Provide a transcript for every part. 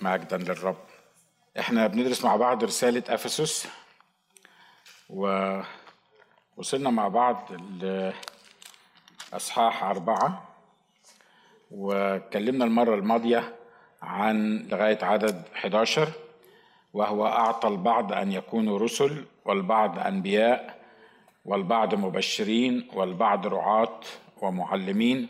مجدا للرب. إحنا بندرس مع بعض رسالة أفسس ووصلنا مع بعض لإصحاح أربعة واتكلمنا المرة الماضية عن لغاية عدد 11 وهو أعطى البعض أن يكونوا رسل والبعض أنبياء والبعض مبشرين والبعض رعاة ومعلمين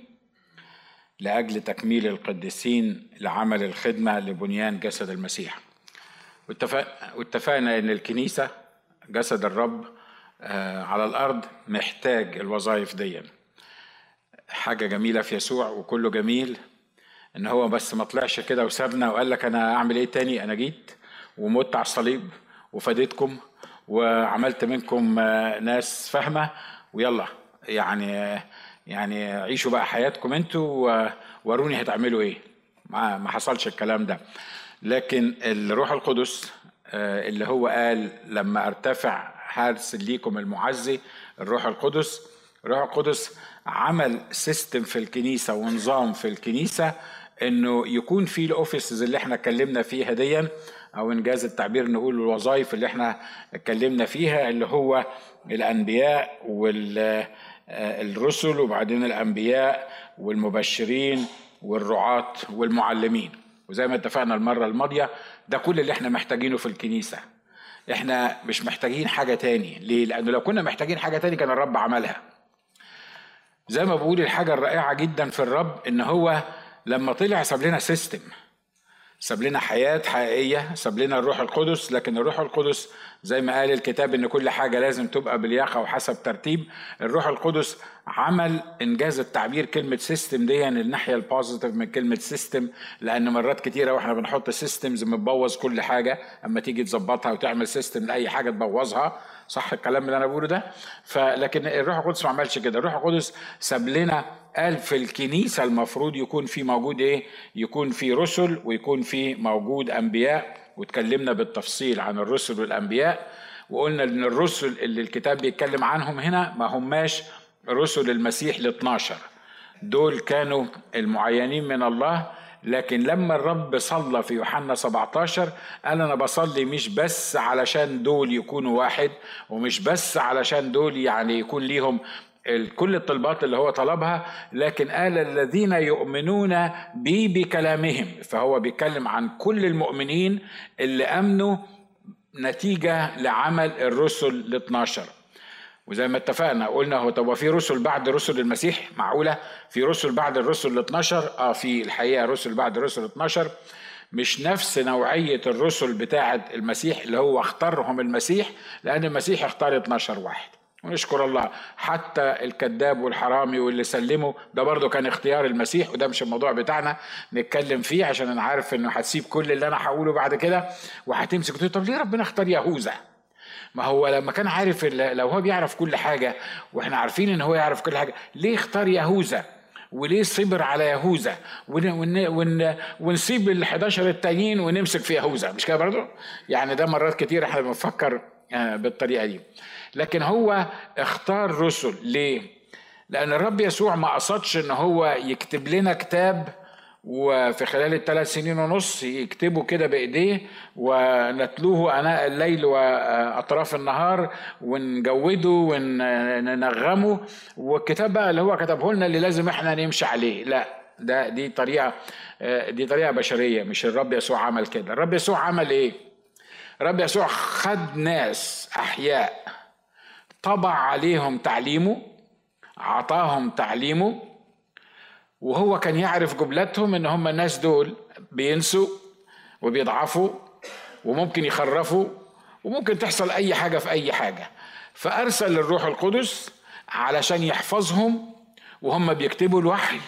لأجل تكميل القديسين لعمل الخدمة لبنيان جسد المسيح. واتفقنا أن الكنيسة جسد الرب على الأرض محتاج الوظائف دي. حاجة جميلة في يسوع وكله جميل إن هو بس ما طلعش كده وسابنا وقال لك أنا أعمل إيه تاني؟ أنا جيت ومت على الصليب وفديتكم وعملت منكم ناس فاهمة ويلا. يعني يعني عيشوا بقى حياتكم أنتوا ووروني هتعملوا إيه. ما ما حصلش الكلام ده. لكن الروح القدس اللي هو قال لما ارتفع هارسل ليكم المعزي الروح القدس الروح القدس عمل system في الكنيسة ونظام في الكنيسة إنه يكون في ال offices اللي إحنا اتكلمنا فيها ديا أو إن جاز التعبير نقول الوظائف اللي إحنا اتكلمنا فيها اللي هو الأنبياء والرسل وبعدين الأنبياء والمبشرين والرعاة والمعلمين. وزي ما اتفقنا المرة الماضية ده كل اللي إحنا محتاجينه في الكنيسة. إحنا مش محتاجين حاجة تاني. ليه؟ لأنه لو كنا محتاجين حاجة تاني كان الرب عملها. زي ما بقول الحاجة الرائعة جدا في الرب إن هو لما طلع ساب لنا سيستم ساب لنا حياة حقيقية ساب لنا الروح القدس لكن الروح القدس زي ما قال الكتاب إن كل حاجة لازم تبقى بلياقة وحسب ترتيب. الروح القدس عمل إن جاز التعبير كلمة system دي الناحية ال positive من كلمة system لأن مرات كتيرة وإحنا بنحط systems بنبوظ كل حاجة أما تيجي تظبطها وتعمل system لأي حاجة تبوظها. صح الكلام اللي أنا بقوله ده؟ فلكن الروح القدس ما عملش كده. الروح القدس ساب لنا قال في الكنيسة المفروض يكون في موجود إيه؟ يكون في رسل ويكون في موجود أنبياء. واتكلمنا بالتفصيل عن الرسل والأنبياء. وقلنا إن الرسل اللي الكتاب بيتكلم عنهم هنا ما هماش رسل المسيح ال 12 دول كانوا المعينين من الله لكن لما الرب صلى في يوحنا 17 قال أنا بصلي مش بس علشان دول يكونوا واحد ومش بس علشان دول يعني يكون ليهم كل الطلبات اللي هو طلبها لكن قال الذين يؤمنون بي بكلامهم. فهو بيتكلم عن كل المؤمنين اللي أمنوا نتيجة لعمل الرسل ال 12 وزي ما اتفقنا قلنا هو طب في رسل بعد رسل المسيح؟ معقولة. في رسل بعد الرسل ال 12 آه في الحقيقة رسل بعد الرسل 12 مش نفس نوعية الرسل بتاعة المسيح اللي هو اختارهم المسيح لأن المسيح اختار 12 واحد. ونشكر الله حتى الكذاب والحرامي واللي سلموا ده برضه كان اختيار المسيح وده مش الموضوع بتاعنا نتكلم فيه عشان أنا عارف إنه هتسيب كل اللي أنا هقوله بعد كده وهتمسك تقول طب ليه ربنا اختار يهوذا؟ ما هو لما كان عارف لو هو بيعرف كل حاجة وإحنا عارفين إن هو يعرف كل حاجة ليه اختار يهوذا؟ وليه صبر على يهوذا ون ون ون ونسيب ال 11 التانيين ونمسك في يهوذا مش كده برضه؟ يعني ده مرات كتير إحنا بنفكر بالطريقة دي لكن هو اختار رسل. ليه؟ لأن الرب يسوع ما قصدش إن هو يكتب لنا كتاب وفي خلال الثلاث سنين ونص يكتبه كده بإيديه ونتلوه أناء الليل وأطراف النهار ونجوده وننغمه. والكتاب بقى اللي هو كتبه لنا اللي لازم إحنا نمشي عليه. لا ده دي طريقة دي طريقة بشرية مش الرب يسوع عمل كده. الرب يسوع عمل إيه؟ الرب يسوع خد ناس أحياء طبع عليهم تعليمه عطاهم تعليمه وهو كان يعرف جملتهم إن هم الناس دول بينسوا وبيضعفوا وممكن يخرفوا وممكن تحصل أي حاجة في أي حاجة. فأرسل الروح القدس علشان يحفظهم وهم بيكتبوا الوحي.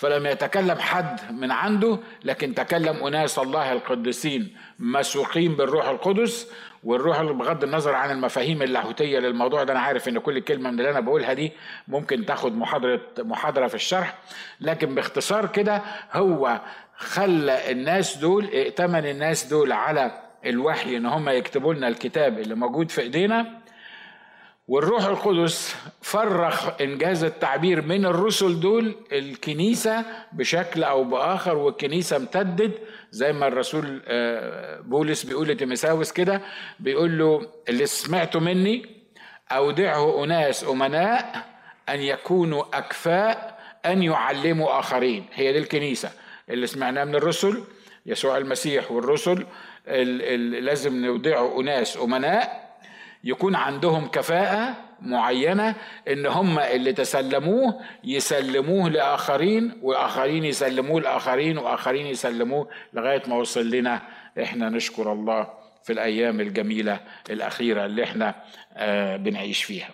فلم يتكلم حد من عنده لكن تكلم أناس الله القديسين مسوقين بالروح القدس والروح بغض النظر عن المفاهيم اللاهوتية للموضوع ده. أنا عارف إن كل كلمة من اللي أنا بقولها دي ممكن تاخد محاضره محاضرة في الشرح. لكن باختصار كده هو خلى الناس دول ائتمن الناس دول على الوحي إن هم يكتبوا لنا الكتاب اللي موجود في إيدينا. والروح القدس فرخ إنجاز التعبير من الرسل دول الكنيسة بشكل أو بآخر والكنيسة امتدت. زي ما الرسول آه، بولس بيقول لتيمساوس كده بيقول له اللي سمعته مني أودعه أناس أمناء أن يكونوا أكفاء أن يعلموا آخرين. هي دي الكنيسة اللي سمعناه من الرسل يسوع المسيح والرسل لازم نودعه أناس أمناء يكون عندهم كفاءة معينة إن هم اللي تسلموه يسلموه لآخرين وآخرين يسلموه لآخرين وآخرين يسلموه لغاية ما وصل لنا. إحنا نشكر الله في الأيام الجميلة الأخيرة اللي إحنا آه، بنعيش فيها.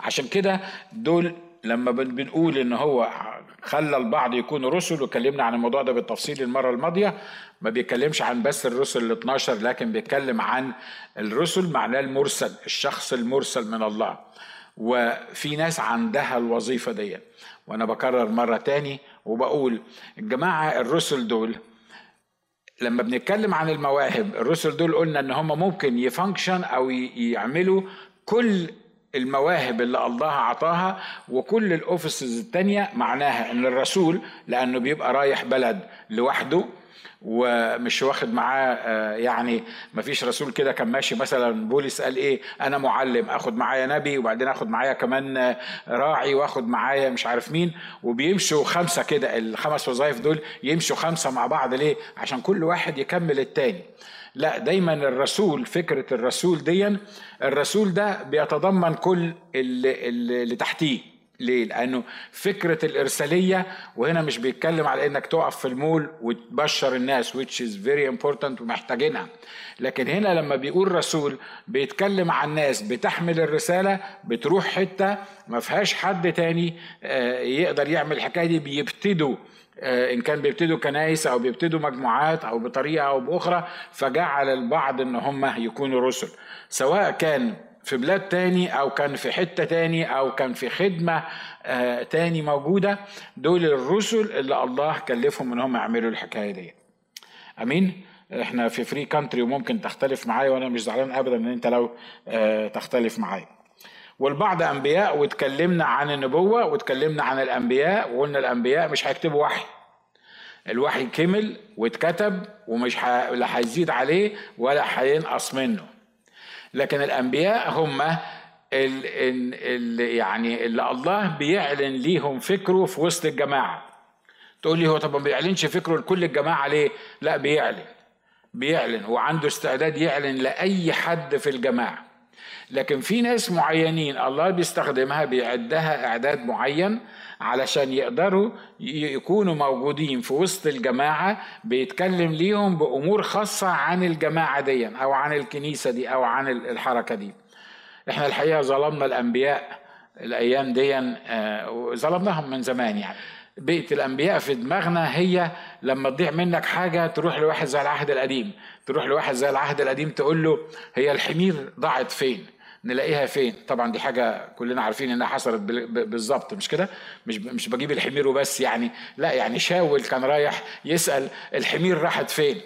عشان كده دول لما بنقول إن هو خلى البعض يكونوا رسل وكلمنا عن الموضوع ده بالتفصيل المرة الماضية ما بيتكلمش عن بس الرسل ال 12 لكن بيتكلم عن الرسل معناه المرسل الشخص المرسل من الله. وفي ناس عندها الوظيفة دي. وأنا بكرر مرة تاني وبقول الجماعة الرسل دول لما بنتكلم عن المواهب الرسل دول قلنا إن هم ممكن ي function أو يعملوا كل المواهب اللي الله عطاها وكل ال offices التانية معناها إن الرسول لأنه بيبقى رايح بلد لوحده ومش واخد معاه آه، يعني ما فيش رسول كده كان ماشي مثلا بولس قال إيه؟ أنا معلم آخد معايا نبي وبعدين آخد معايا كمان آه، راعي وآخد معايا مش عارف مين. وبيمشوا خمسة كده الخمس وظائف دول يمشوا خمسة مع بعض ليه؟ عشان كل واحد يكمل التاني. لا دايما الرسول فكرة الرسول ديا الرسول ده بيتضمن كل اللي, اللي تحتيه. ليه؟ لأنه فكرة الإرسالية وهنا مش بيتكلم على إنك تقف في المول وتبشر الناس which is very important ومحتاجينها لكن هنا لما بيقول رسول بيتكلم عن ناس بتحمل الرسالة بتروح حتة ما فيهاش حد تاني آه، يقدر يعمل الحكاية دي بيبتدوا آه، إن كان بيبتدوا كنايس أو بيبتدوا مجموعات أو بطريقة أو بأخرى فجعل البعض إن هم يكونوا رسل سواء كان في بلاد تاني أو كان في حتة تاني أو كان في خدمة آه، تاني موجودة دول الرسل اللي الله كلفهم إن هم يعملوا الحكاية دي أمين؟ إحنا في free country وممكن تختلف معايا وأنا مش زعلان ابدا إن أنت لو آه، تختلف معايا. والبعض أنبياء واتكلمنا عن النبوة واتكلمنا عن الأنبياء وقلنا الأنبياء مش هيكتبوا وحي. الوحي كمل واتكتب ومش لا هيزيد عليه ولا هينقص منه. لكن الأنبياء هم اللي يعني اللي الله بيعلن ليهم فكره في وسط الجماعة. تقول لي هو طب ما بيعلنش فكره لكل الجماعة ليه؟ لا بيعلن بيعلن وعنده استعداد يعلن لأي حد في الجماعة. لكن في ناس معينين الله بيستخدمها بيعدها إعداد معين علشان يقدروا يكونوا موجودين في وسط الجماعة بيتكلم ليهم بأمور خاصة عن الجماعة دي أو عن الكنيسة دي أو عن الحركة دي. إحنا الحقيقة ظلمنا الأنبياء الأيام دي آه، ظلمناهم من زمان يعني. بيئة الأنبياء في دماغنا هي لما تضيع منك حاجة تروح لواحد زي العهد القديم. تروح لواحد زي العهد القديم تقول له هي الحمير ضاعت فين؟ نلاقيها فين؟ طبعا دي حاجة كلنا عارفين إنها حصلت بالظبط مش كده؟ مش مش بجيب الحمير وبس يعني لا يعني شاول كان رايح يسأل الحمير راحت فين.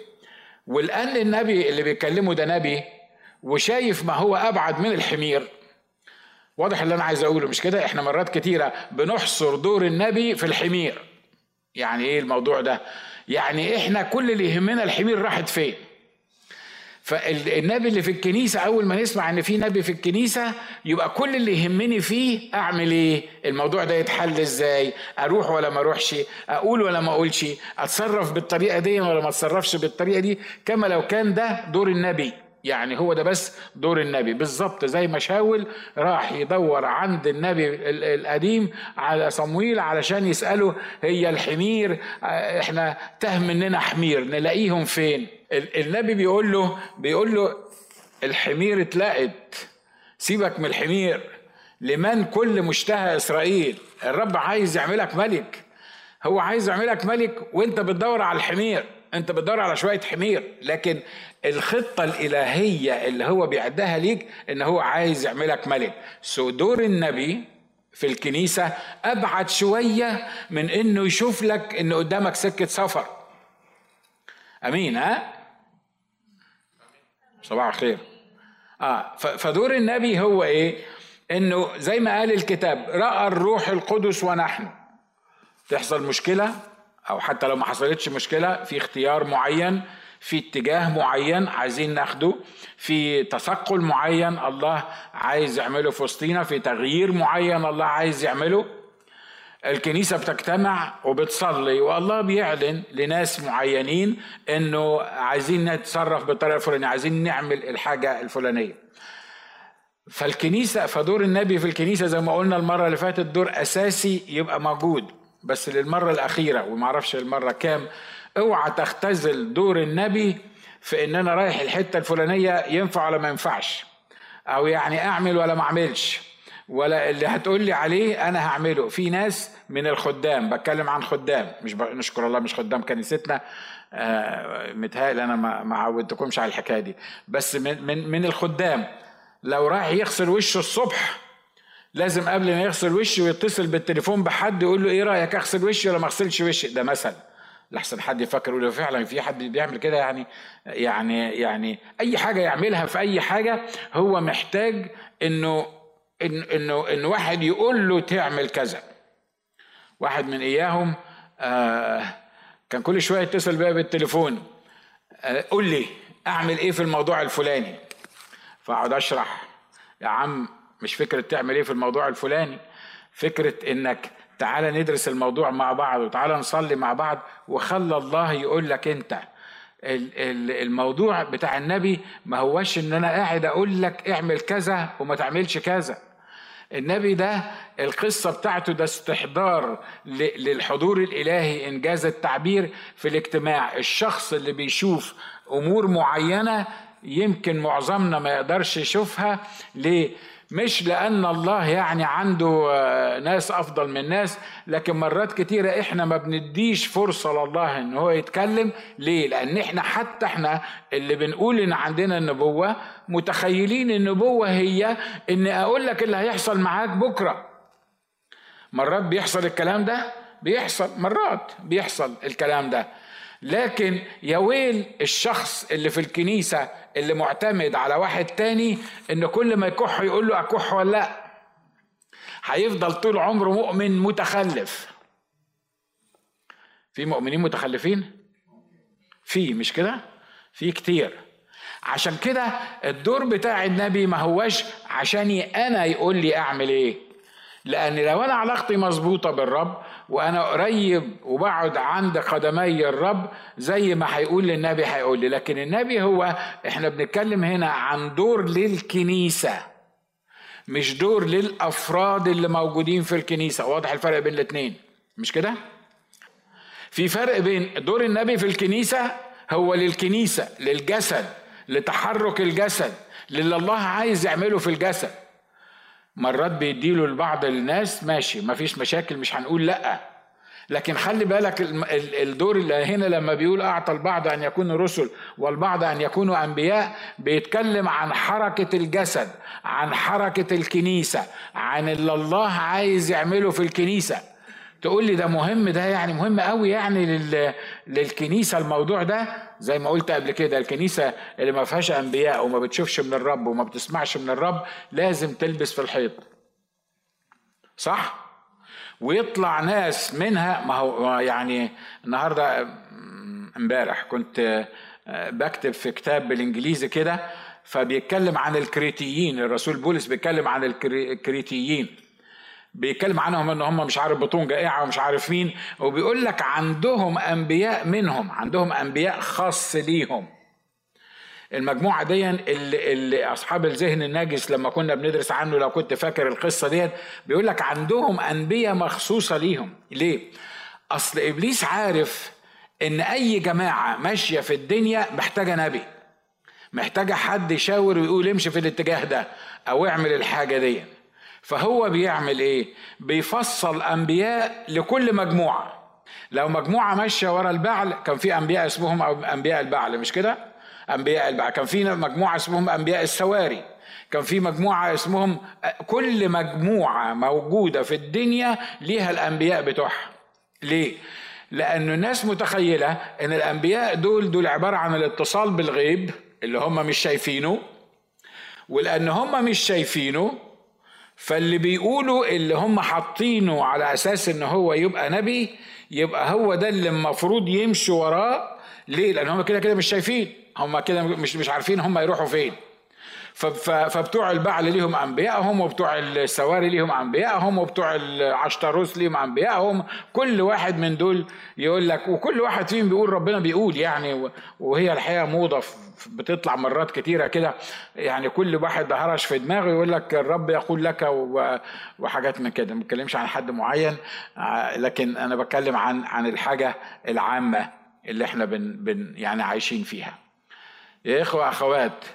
والآن النبي اللي بيتكلمه ده نبي وشايف ما هو أبعد من الحمير. واضح اللي أنا عايز أقوله مش كده؟ إحنا مرات كتيرة بنحصر دور النبي في الحمير. يعني إيه الموضوع ده؟ يعني إحنا كل اللي يهمنا الحمير راحت فين؟ فالنبي اللي في الكنيسة أول ما نسمع إن في نبي في الكنيسة يبقى كل اللي يهمني فيه أعمل إيه؟ الموضوع ده يتحل إزاي؟ أروح ولا ما أروحش؟ أقول ولا ما أقولش؟ أتصرف بالطريقة دي ولا ما أتصرفش بالطريقة دي؟ كما لو كان ده دور النبي يعني هو ده بس دور النبي. بالظبط زي ما شاول راح يدور عند النبي القديم على صمويل علشان يسأله هي الحمير إحنا تاه مننا حمير نلاقيهم فين؟ النبي بيقول له بيقول له الحمير اتلقت سيبك من الحمير لمن كل مشتهى إسرائيل؟ الرب عايز يعملك ملك. هو عايز يعملك ملك وأنت بتدور على الحمير أنت بتدور على شوية حمير لكن الخطة الإلهية اللي هو بيعدها ليك إن هو عايز يعملك ملك. سو دور النبي في الكنيسة أبعد شوية من إنه يشوف لك إن قدامك سكة سفر. أمين ها؟ صباح الخير. آه فدور النبي هو إيه؟ إنه زي ما قال الكتاب رأى الروح القدس ونحن. تحصل مشكلة أو حتى لو ما حصلتش مشكلة في اختيار معين في اتجاه معين عايزين ناخده في تثقل معين الله عايز يعمله في وسطينا في تغيير معين الله عايز يعمله. الكنيسة بتجتمع وبتصلي والله بيعلن لناس معينين إنه عايزين نتصرف بالطريقة الفلانية عايزين نعمل الحاجة الفلانية. فالكنيسة فدور النبي في الكنيسة زي ما قلنا المرة اللي فاتت دور أساسي يبقى موجود بس للمرة الأخيرة ومعرفش المرة كام اوعى تختزل دور النبي في ان أنا رايح الحته الفلانيه ينفع ولا ما ينفعش أو يعني اعمل ولا ما اعملش ولا اللي هتقول لي عليه أنا هعمله. في ناس من الخدام بتكلم عن خدام مش ب... نشكر الله مش خدام كنيستنا آه متهيألي أنا ما, عودتكمش على الحكاية دي. بس من من من الخدام لو راح يغسل وشه الصبح لازم قبل ما يغسل وشه يتصل بالتليفون بحد يقول له إيه رأيك اغسل وشي ولا ما اغسلش وشي؟ ده مثل. لحسن حد يفكر يقول فعلا في حد بيعمل كده؟ يعني يعني يعني أي حاجة يعملها في أي حاجة هو محتاج إنه إن إنه إن واحد يقول له تعمل كذا. واحد من إياهم آه كان كل شوية يتصل بيا بالتليفون آه قول لي أعمل إيه في الموضوع الفلاني؟ فأقعد أشرح يا عم مش فكرة تعمل إيه في الموضوع الفلاني فكرة إنك تعالى ندرس الموضوع مع بعض وتعالى نصلي مع بعض وخلى الله يقول لك انت. الموضوع بتاع النبي ما هوش ان أنا قاعد أقول لك اعمل كذا وما تعملش كذا. النبي ده القصة بتاعته ده استحضار للحضور الإلهي إنجاز التعبير في الاجتماع. الشخص اللي بيشوف أمور معينة يمكن معظمنا ما يقدرش يشوفها. ليه؟ مش لأن الله يعني عنده آه، ناس أفضل من ناس لكن مرات كتيرة إحنا ما بنديش فرصة لله إن هو يتكلم. ليه؟ لأن إحنا حتى إحنا اللي بنقول إن عندنا النبوة متخيلين النبوة هي إن أقول لك اللي هيحصل معاك بكرة. مرات بيحصل الكلام ده؟ بيحصل. مرات بيحصل الكلام ده. لكن يا ويل الشخص اللي في الكنيسة اللي معتمد على واحد تاني إن كل ما يكح يقول له أكح ولا لأ. هيفضل طول عمره مؤمن متخلف. في مؤمنين متخلفين؟ في مش كده؟ في كتير. عشان كده الدور بتاع النبي ما هوش عشاني أنا يقول لي أعمل إيه؟ لأن لو أنا علاقتي مظبوطة بالرب وأنا قريب وبقعد عند قدمي الرب زي ما هيقول للنبي هيقول لي لكن النبي هو إحنا بنتكلم هنا عن دور للكنيسة مش دور للأفراد اللي موجودين في الكنيسة. واضح الفرق بين الاثنين مش كده؟ في فرق بين دور النبي في الكنيسة هو للكنيسة للجسد لتحرك الجسد للي الله عايز يعمله في الجسد. مرات بيديله لبعض الناس ماشي مفيش مشاكل مش هنقول لأ. لكن خلي بالك الدور اللي هنا لما بيقول أعطى البعض أن يكونوا رسل والبعض أن يكونوا أنبياء بيتكلم عن حركة الجسد عن حركة الكنيسة عن اللي الله عايز يعمله في الكنيسة. تقول لي ده مهم ده يعني مهم قوي يعني لل... للكنيسة الموضوع ده؟ زي ما قلت قبل كده الكنيسة اللي ما فيهاش أنبياء وما بتشوفش من الرب وما بتسمعش من الرب لازم تلبس في الحيط. صح؟ ويطلع ناس منها ما هو يعني النهارده امبارح كنت آه، بكتب في كتاب بالإنجليزي كده فبيتكلم عن الكريتيين. الرسول بولس بيتكلم عن الكريتيين. بيتكلم عنهم إن هم مش عارف بطون جائعة ومش عارف مين وبيقول لك عندهم أنبياء منهم عندهم أنبياء خاص ليهم المجموعة دي اللي, اللي أصحاب الذهن الناجس لما كنا بندرس عنه لو كنت فاكر القصة دي بيقول لك عندهم أنبياء مخصوصة ليهم. ليه؟ أصل إبليس عارف إن أي جماعة ماشية في الدنيا محتاجة نبي محتاجة حد يشاور ويقول امشي في الاتجاه ده أو اعمل الحاجة دي فهو بيعمل إيه؟ بيفصل أنبياء لكل مجموعة. لو مجموعة ماشية ورا البعل كان في أنبياء اسمهم أنبياء البعل مش كده؟ أنبياء البعل. كان في مجموعة اسمهم أنبياء السواري. كان في مجموعة اسمهم كل مجموعة موجودة في الدنيا ليها الأنبياء بتوعها. ليه؟ لأن الناس متخيلة أن الأنبياء دول دول عبارة عن الاتصال بالغيب اللي هم مش شايفينه ولأن هم مش شايفينه فاللي بيقولوا اللي هم حاطينه على أساس إن هو يبقى نبي يبقى هو ده اللي المفروض يمشوا وراه. ليه؟ لأن هم كده كده مش شايفين. هم كده مش مش عارفين هم يروحوا فين. فبتوع البعل ليهم انبيائهم وبتوع السواري ليهم انبيائهم وبتوع العشتروس ليهم انبيائهم كل واحد من دول يقول لك وكل واحد فيهم بيقول ربنا بيقول يعني وهي الحقيقة موضة بتطلع مرات كتيرة كده. يعني كل واحد هرش في دماغه يقول لك الرب يقول لك وحاجات من كده. ما بتكلمش عن حد معين لكن أنا بتكلم عن عن الحاجة العامة اللي إحنا بن, بن يعني عايشين فيها. يا إخوة أخوات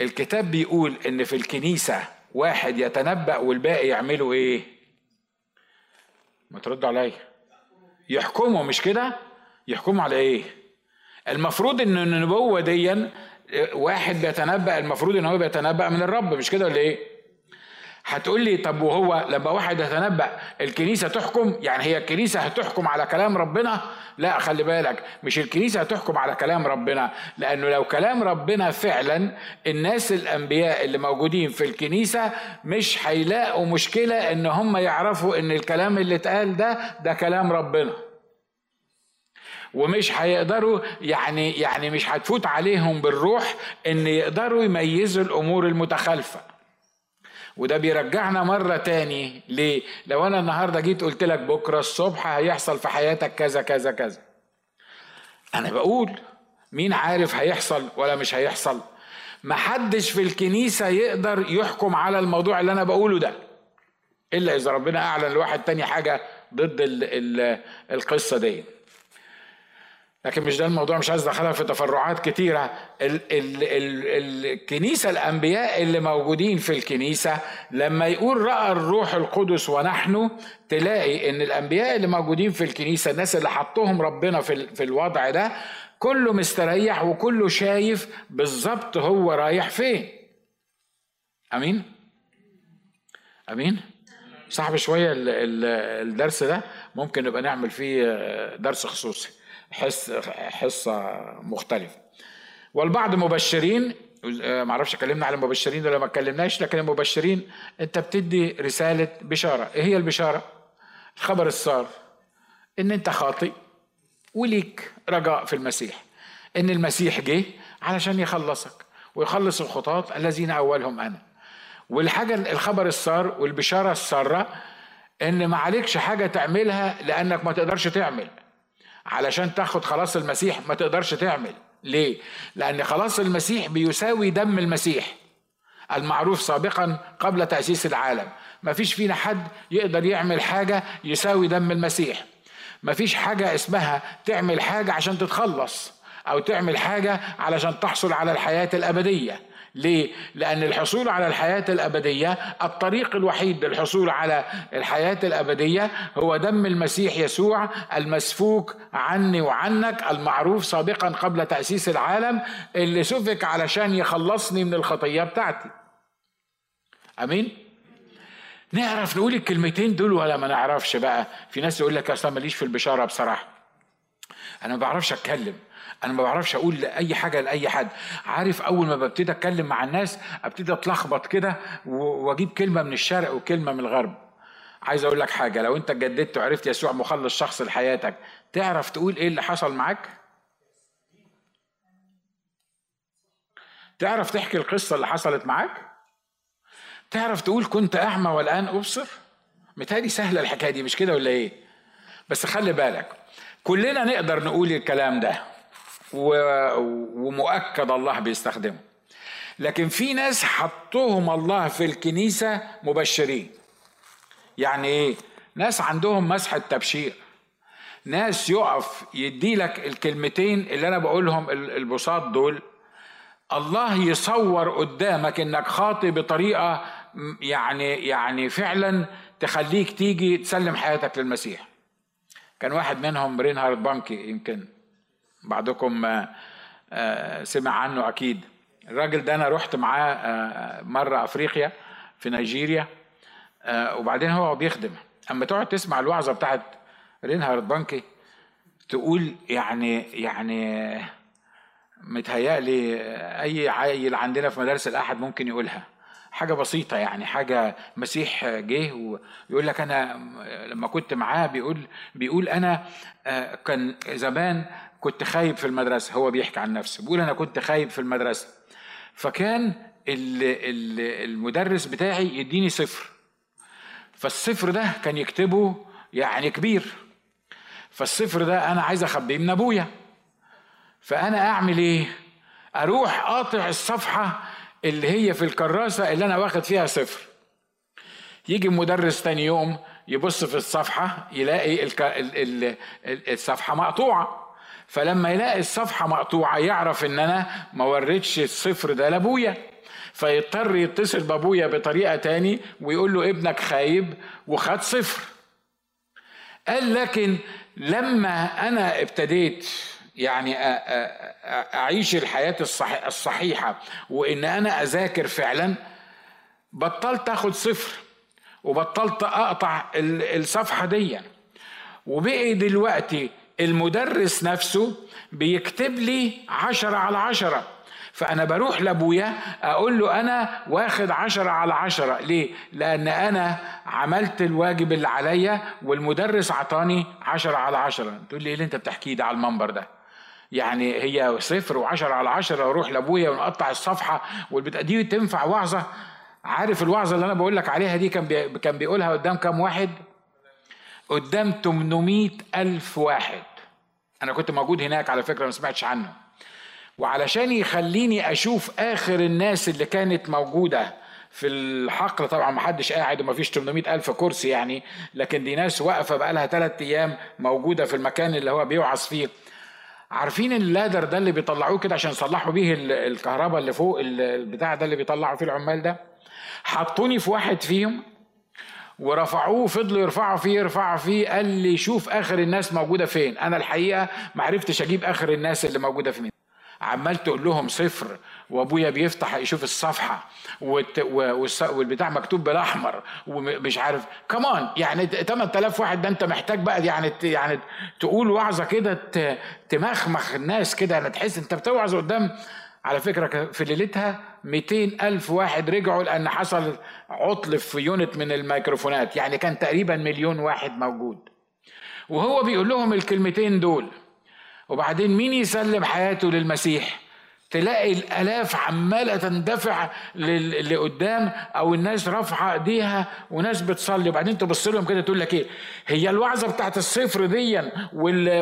الكتاب بيقول إن في الكنيسة واحد يتنبأ والباقي يعملوا إيه؟ ما تردوا عليا. يحكموا مش كده؟ يحكموا على إيه؟ المفروض إن النبوة دي واحد بيتنبأ المفروض إن هو بيتنبأ من الرب مش كده ولا إيه؟ هتقول لي طب وهو لما واحد يتنبأ الكنيسة تحكم؟ يعني هي الكنيسة هتحكم على كلام ربنا؟ لا خلي بالك مش الكنيسة هتحكم على كلام ربنا لأنه لو كلام ربنا فعلا الناس الأنبياء اللي موجودين في الكنيسة مش هيلاقوا مشكلة إن هم يعرفوا إن الكلام اللي اتقال ده ده كلام ربنا. ومش هيقدروا يعني يعني مش هتفوت عليهم بالروح إن يقدروا يميزوا الأمور المتخالفة. وده بيرجعنا مرة تاني. ليه؟ لو أنا النهاردة جيت قلت لك بكرة الصبح هيحصل في حياتك كذا كذا كذا. أنا بقول مين عارف هيحصل ولا مش هيحصل؟ محدش في الكنيسة يقدر يحكم على الموضوع اللي أنا بقوله ده إلا إذا ربنا أعلن لواحد تاني حاجة ضد ال ال القصة دي. لكن مش ده الموضوع مش عايز أدخلها في تفرعات كتيرة. ال ال ال الكنيسة الأنبياء اللي موجودين في الكنيسة لما يقول رأى الروح القدس ونحن تلاقي إن الأنبياء اللي موجودين في الكنيسة الناس اللي حطهم ربنا في في الوضع ده كله مستريح وكله شايف بالظبط هو رايح فين. أمين؟ أمين؟ صاحب شوية الدرس ده. ممكن نبقى نعمل فيه درس خصوصي. حصة مختلفة. والبعض مبشرين ما أعرفش اتكلمنا على المبشرين ولا ما اتكلمناش لكن المبشرين انت بتدي رسالة بشارة. إيه هي البشارة؟ الخبر السار إن أنت خاطئ وليك رجاء في المسيح. إن المسيح جه علشان يخلصك ويخلص الخطاة الذين أولهم أنا. والحاجة الخبر السار والبشارة السارة إن ما عليكش حاجة تعملها لأنك ما تقدرش تعمل. علشان تاخد خلاص المسيح ما تقدرش تعمل. ليه؟ لأن خلاص المسيح بيساوي دم المسيح المعروف سابقا قبل تأسيس العالم. ما فيش فينا حد يقدر يعمل حاجة يساوي دم المسيح. ما فيش حاجة اسمها تعمل حاجة عشان تتخلص أو تعمل حاجة علشان تحصل على الحياة الأبدية. ليه؟ لأن الحصول على الحياة الأبدية الطريق الوحيد للحصول على الحياة الأبدية هو دم المسيح يسوع المسفوك عني وعنك المعروف سابقا قبل تأسيس العالم اللي سفك علشان يخلصني من الخطية بتاعتي أمين؟ نعرف نقول الكلمتين دول ولا ما نعرفش بقى في ناس يقول لك أصلا ماليش في البشارة بصراحة أنا ما بعرفش أتكلم أنا ما بعرفش أقول اي حاجة لاي حد. عارف اول ما ببتدي اتكلم مع الناس ابتدي اتلخبط كده واجيب كلمه من الشرق وكلمه من الغرب. عايز أقول لك حاجة لو انت جددت وعرفت يسوع مخلص شخص لحياتك تعرف تقول إيه اللي حصل معاك؟ تعرف تحكي القصة اللي حصلت معاك؟ تعرف تقول كنت اعمى والان ابصر؟ متهيألي سهله الحكاية دي مش كده ولا إيه؟ بس خلي بالك كلنا نقدر نقول الكلام ده. ومؤكد الله بيستخدمه. لكن في ناس حطوهم الله في الكنيسة مبشرين. يعني إيه؟ ناس عندهم مسحة تبشير ناس يقف يدي لك الكلمتين اللي أنا بقولهم البساط دول. الله يصور قدامك إنك خاطئ بطريقة يعني يعني فعلا تخليك تيجي تسلم حياتك للمسيح. كان واحد منهم رينهارد بانكي يمكن بعضكم آه، سمع عنه أكيد. الراجل ده أنا رحت معاه آه، مرة أفريقيا في نيجيريا آه، وبعدين هو بيخدم. أما تقعد تسمع الوعظة بتاعت رينهارد بانكي تقول يعني يعني متهيألي أي عيل عندنا في مدارس الأحد ممكن يقولها. حاجة بسيطة يعني حاجة مسيح جه ويقول لك أنا لما كنت معاه بيقول بيقول أنا آه، كان زمان كنت خايب في المدرسة هو بيحكي عن نفسه بيقول أنا كنت خايب في المدرسة. فكان المدرس بتاعي يديني صفر. فالصفر ده كان يكتبه يعني كبير. فالصفر ده أنا عايز أخبيه من أبويا. فأنا أعمل إيه؟ أروح قاطع الصفحة اللي هي في الكراسة اللي أنا واخد فيها صفر. يجي المدرس تاني يوم يبص في الصفحة يلاقي الصفحة مقطوعة. فلما يلاقي الصفحة مقطوعة يعرف إن أنا ما وريتش الصفر ده لأبويا. فيضطر يتصل بأبويا بطريقة تاني ويقول له ابنك خايب وخد صفر. قال لكن لما أنا ابتديت يعني أعيش الحياة الصحيحة. وإن أنا أذاكر فعلا بطلت آخد صفر وبطلت أقطع الصفحة دي. وبقي دلوقتي المدرس نفسه بيكتب لي عشرة على عشرة. فأنا بروح لأبويا أقول له أنا واخد عشرة على عشرة. ليه؟ لأن أنا عملت الواجب اللي عليا والمدرس عطاني عشرة على عشرة. تقول لي إيه اللي أنت بتحكيه ده على المنبر ده؟ يعني هي صفر وعشرة على عشرة وأروح لأبويا ونقطع الصفحة والبتاع. دي تنفع وعظة؟ عارف الوعظة اللي أنا بقول لك عليها دي كان بي كان بيقولها قدام كام واحد؟ قدام 800 ألف واحد. أنا كنت موجود هناك على فكرة ما سمعتش عنه. وعلشان يخليني أشوف آخر الناس اللي كانت موجودة في الحقل طبعا ما حدش قاعد وما فيش 800 ألف كرسي يعني لكن دي ناس واقفة بقى لها ثلاث أيام موجودة في المكان اللي هو بيوعظ فيه. عارفين اللادر ده اللي بيطلعوه كده عشان يصلحوا بيه الكهرباء اللي فوق البتاع ده اللي بيطلعوا فيه العمال ده. حطوني في واحد فيهم ورفعوه فضلوا يرفعوا فيه يرفعوا فيه قال لي شوف آخر الناس موجودة فين. أنا الحقيقة ما عرفتش أجيب آخر الناس اللي موجودة فين عمال تقول لهم صفر وابويا بيفتح يشوف الصفحة والبتاع مكتوب بالأحمر ومش عارف. كمان يعني 8000 واحد ده انت محتاج بقى يعني يعني تقول وعظة كده تمخمخ الناس كده يعني تحس انت بتوعظ قدام. على فكرة في ليلتها 200 ألف واحد رجعوا لأن حصل عطل في يونت من الميكروفونات يعني كان تقريبا مليون واحد موجود. وهو بيقول لهم الكلمتين دول. وبعدين مين يسلم حياته للمسيح؟ تلاقي الآلاف عمالة تندفع لقدام أو الناس رافعة إيديها وناس بتصلي. وبعدين تبص لهم كده تقول لك إيه؟ هي الوعظة بتاعت الصفر دي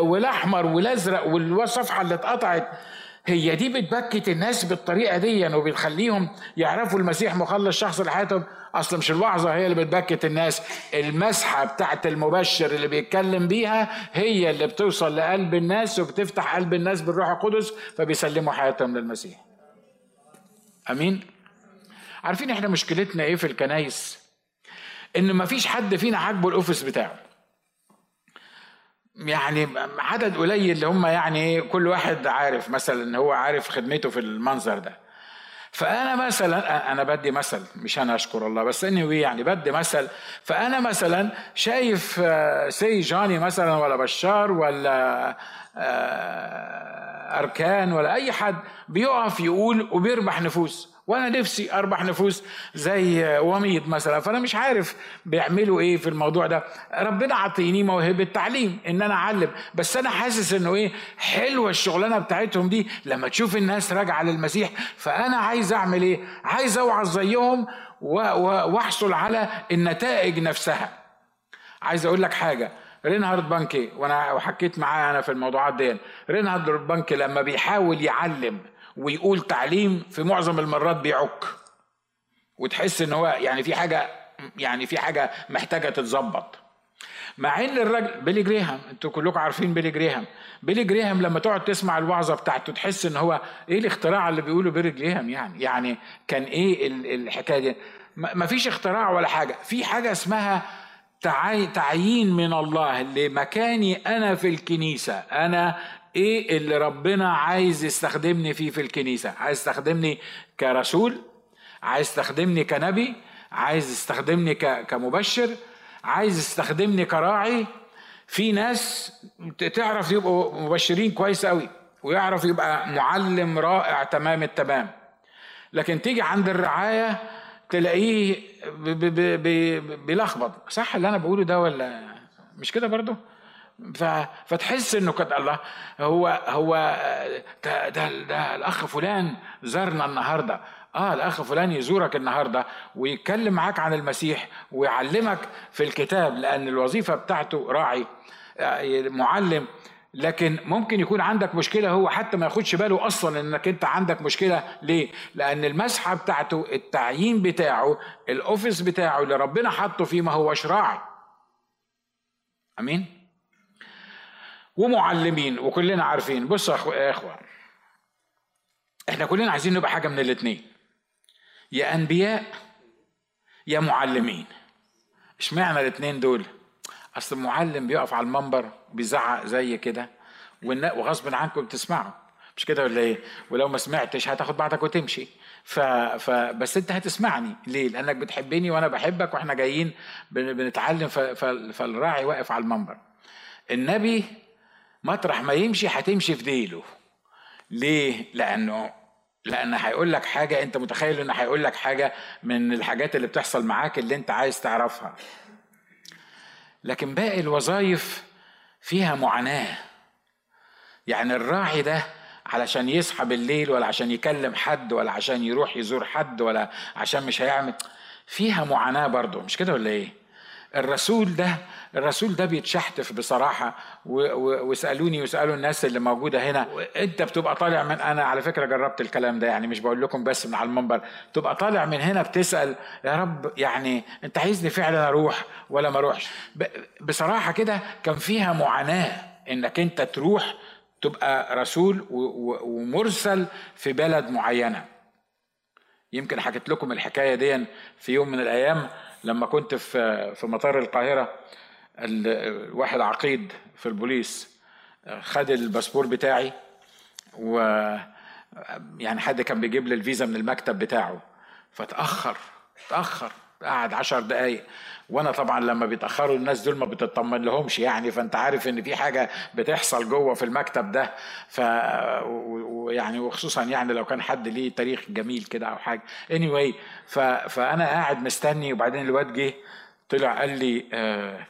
والأحمر والأزرق والصفحة اللي اتقطعت هي دي بتبكت الناس بالطريقة دي وبتخليهم يعرفوا المسيح مخلص شخص لحياتهم. أصل مش الوعظه هي اللي بتبكت الناس. المسحة بتاعت المبشر اللي بيتكلم بيها هي اللي بتوصل لقلب الناس وبتفتح قلب الناس بالروح القدس فبيسلموا حياتهم للمسيح. آمين؟ عارفين إحنا مشكلتنا إيه في الكنايس إن مفيش حد فينا عاجبه الأوفيس بتاعه. يعني عدد قليل اللي هم يعني كل واحد عارف مثلا هو عارف خدمته في المنظر ده. فأنا مثلا أنا بدي مثل مش أنا أشكر الله بس اني يعني بدي مثل فأنا مثلا شايف آه، سي جاني مثلا ولا بشار ولا آه، أركان ولا أي حد بيقف يقول وبيربح نفوس. وأنا نفسي اربح نفوس زي وميض مثلا. فأنا مش عارف بيعملوا إيه في الموضوع ده. ربنا عطيني موهبة تعليم إن أنا أعلم. بس أنا حاسس إنه إيه حلوة الشغلانة بتاعتهم دي لما تشوف الناس راجعة للمسيح. فأنا عايز أعمل إيه؟ عايز أوعظ زيهم وأحصل على النتائج نفسها. عايز أقول لك حاجة. رينهارد بونكي وأنا وحكيت معاه أنا في الموضوعات دي رينهارد بونكي لما بيحاول يعلم ويقول تعليم في معظم المرات بيعك. وتحس إن هو يعني في حاجة يعني في حاجة محتاجة تتظبط. مع إن الراجل بيلي جريهام أنتوا كلكم عارفين بيلي جريهام. بيلي جريهام لما تقعد تسمع الوعظة بتاعته تحس إن هو إيه الاختراع اللي بيقوله بيلي جريهام يعني؟ يعني كان إيه الحكاية دي؟ ما فيش اختراع ولا حاجة. في حاجة اسمها تعيين من الله لمكاني أنا في الكنيسة. أنا إيه اللي ربنا عايز يستخدمني فيه في الكنيسة؟ عايز يستخدمني كرسول؟ عايز يستخدمني كنبي؟ عايز يستخدمني كمبشر؟ عايز يستخدمني كراعي؟ في ناس تعرف يبقوا مبشرين كويس قوي ويعرف يبقى معلم رائع تمام التمام. لكن تيجي عند الرعاية تلاقيه بيلخبط. صح اللي أنا بقوله ده ولا مش كده برضه فتحس إنه كده الله هو هو ده, ده, ده الأخ فلان زارنا النهارده. آه الأخ فلان يزورك النهارده ويتكلم معاك عن المسيح ويعلمك في الكتاب لأن الوظيفة بتاعته راعي آه، معلم. لكن ممكن يكون عندك مشكلة هو حتى ما ياخدش باله أصلا إنك أنت عندك مشكلة. ليه؟ لأن المسحة بتاعته التعيين بتاعه الأوفيس بتاعه اللي ربنا حطه فيه ما هوش راعي. آمين؟ ومعلمين وكلنا عارفين. بصوا يا إخوة إحنا كلنا عايزين نبقى حاجة من الاثنين يا أنبياء يا معلمين. اشمعنى الاثنين دول؟ أصل المعلم بيقف على المنبر بيزعق زي كده وغصب عنكم بتسمعوا مش كده ولا إيه؟ ولو ما سمعتش هتاخد بعضك وتمشي. ف... ف... بس أنت هتسمعني. ليه؟ لأنك بتحبني وأنا بحبك وإحنا جايين بنتعلم ف... ف... فالراعي واقف على المنبر. النبي مطرح ما يمشي هتمشي في ديله. ليه؟ لأنه لأن هيقول لك حاجة أنت متخيل انه هيقول لك حاجة من الحاجات اللي بتحصل معاك اللي أنت عايز تعرفها. لكن باقي الوظائف فيها معاناة. يعني الراعي ده علشان يصحى بالليل ولا عشان يكلم حد ولا عشان يروح يزور حد ولا عشان مش هيعمل فيها معاناة برضه مش كده ولا إيه؟ الرسول ده الرسول ده بيتشحتف بصراحة واسألوني واسألوا الناس اللي موجودة هنا. أنت بتبقى طالع من أنا على فكرة جربت الكلام ده يعني مش بقول لكم بس من على المنبر تبقى طالع من هنا بتسأل يا رب يعني أنت عايزني فعلا أروح ولا ما أروحش؟ بصراحة كده كان فيها معاناة إنك أنت تروح تبقى رسول ومرسل في بلد معينة. يمكن حكيت لكم الحكاية دي في يوم من الأيام. لما كنت في في مطار القاهرة الواحد عقيد في البوليس خد الباسبور بتاعي و يعني حد كان بيجيب لي الفيزا من المكتب بتاعه. فتأخر تأخر. قعد عشر دقايق. وأنا طبعا لما بيتأخروا الناس دول ما بتطمن لهمش يعني فأنت عارف إن في حاجة بتحصل جوه في المكتب ده. ف ويعني وخصوصا يعني لو كان حد ليه تاريخ جميل كده أو حاجة. Anyway ف... فأنا قاعد مستني. وبعدين الواد جه طلع قال لي آه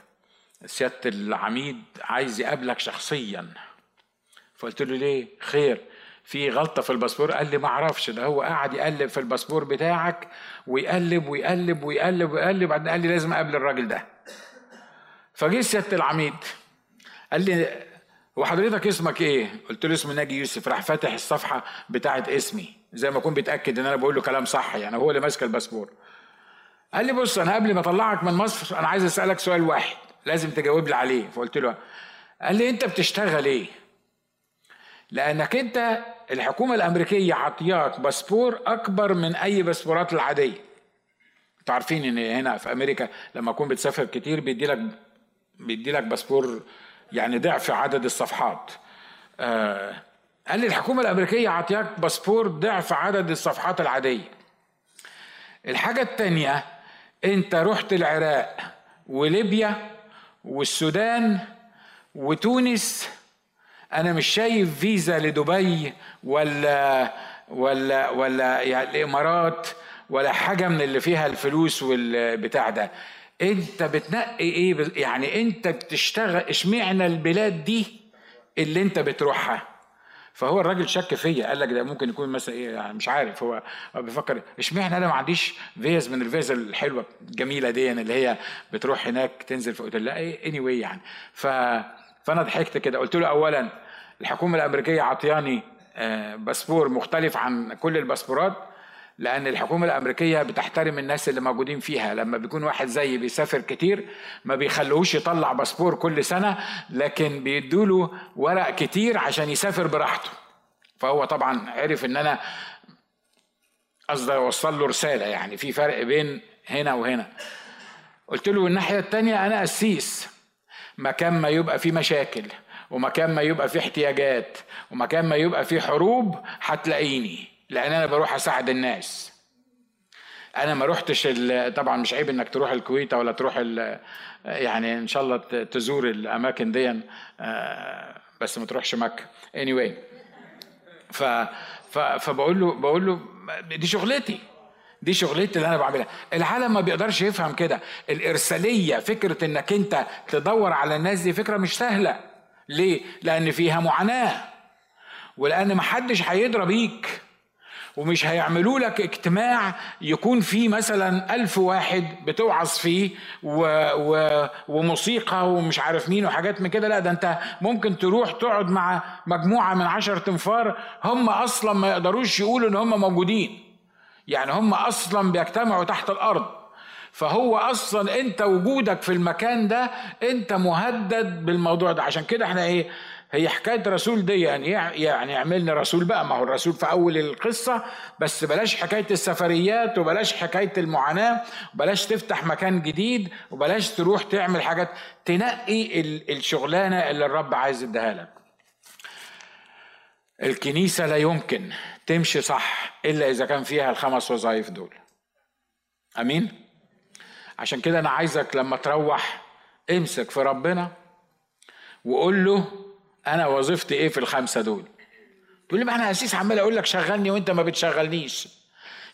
سيادة العميد عايز يقابلك شخصيا. فقلت له ليه؟ خير. في غلطة في الباسبور قال لي ما أعرفش ده هو قاعد يقلب في الباسبور بتاعك ويقلب ويقلب ويقلب ويقلب بعدين قال لي لازم اقابل الراجل ده فجه سياده العميد قال لي هو حضرتك اسمك إيه؟ قلت له اسمي ناجي يوسف راح فاتح الصفحة بتاعت اسمي زي ما اكون بيتأكد ان أنا بقول له كلام صح يعني هو اللي ماسك الباسبور قال لي بص أنا قبل ما اطلعك من مصر أنا عايز أسألك سؤال واحد لازم تجاوب لي عليه فقلت له قال لي أنت بتشتغل إيه؟ لأنك أنت الحكومة الأمريكية عطياك باسبور أكبر من أي باسبورات العادية. أنتوا عارفين إن هنا في أمريكا لما تكون بتسافر كتير بيدي لك بيدي لك باسبور يعني ضعف عدد الصفحات. آه قال لي الحكومة الأمريكية عطياك باسبور ضعف عدد الصفحات العادية. الحاجة التانية أنت رحت العراق وليبيا والسودان وتونس أنا مش شايف فيزا لدبي ولا ولا ولا يعني الإمارات ولا حاجة من اللي فيها الفلوس والبتاع ده. أنت بتنقي إيه يعني أنت بتشتغل إشمعنى البلاد دي اللي أنت بتروحها؟ فهو الراجل شك فيا قال لك ده ممكن يكون مثلا إيه يعني مش عارف هو بيفكر إشمعنى أنا ما عنديش فيز من الفيز الحلوة الجميلة دي اللي هي بتروح هناك تنزل في أوتيل؟ لا any anyway يعني. ف فأنا ضحكت كده قلت له اولا الحكومة الأمريكية عطياني آه، باسبور مختلف عن كل الباسبورات لأن الحكومة الأمريكية بتحترم الناس اللي موجودين فيها. لما بيكون واحد زيي بيسافر كتير ما بيخلوهوش يطلع باسبور كل سنة لكن بيدوله ورق كتير عشان يسافر براحته. فهو طبعا عرف إن أنا قصدي أوصل له رسالة يعني في فرق بين هنا وهنا. قلت له الناحية التانية أنا قسيس مكان ما يبقى في مشاكل. ومكان ما يبقى في احتياجات ومكان ما يبقى في حروب هتلاقيني لأن أنا بروح أساعد الناس. أنا ما روحتش طبعا مش عيب إنك تروح الكويت ولا تروح يعني إن شاء الله تزور الأماكن دي آه، بس ما تروحش مكة. Anyway ف فبقول له بقول له دي شغلتي دي شغلتي اللي أنا بعملها. العالم ما بيقدرش يفهم كده. الإرسالية فكرة إنك أنت تدور على الناس دي فكرة مش سهلة. ليه؟ لأن فيها معاناة. ولأن محدش هيدرى بيك. ومش هيعملوا لك اجتماع يكون فيه مثلا ألف واحد بتوعظ فيه و... و... وموسيقى ومش عارف مين وحاجات من كده. لا ده أنت ممكن تروح تقعد مع مجموعة من عشر تنفار هم أصلا ما يقدروش يقولوا إن هم موجودين. يعني هم أصلا بيجتمعوا تحت الأرض. فهو أصلا أنت وجودك في المكان ده أنت مهدد بالموضوع ده. عشان كده إحنا إيه هي حكاية رسول دي يعني يعني عملنا رسول بقى. ما هو الرسول في أول القصة بس بلاش حكاية السفريات وبلاش حكاية المعاناة وبلاش تفتح مكان جديد وبلاش تروح تعمل حاجات. تنقي الشغلانة اللي الرب عايز يديها لك. الكنيسة لا يمكن تمشي صح إلا إذا كان فيها الخمس وظائف دول. أمين؟ عشان كده أنا عايزك لما تروح امسك في ربنا وقول له أنا وظيفتي إيه في الخمسة دول. تقول لي ما أنا اسيس عمال أقول لك شغلني وأنت ما بتشغلنيش.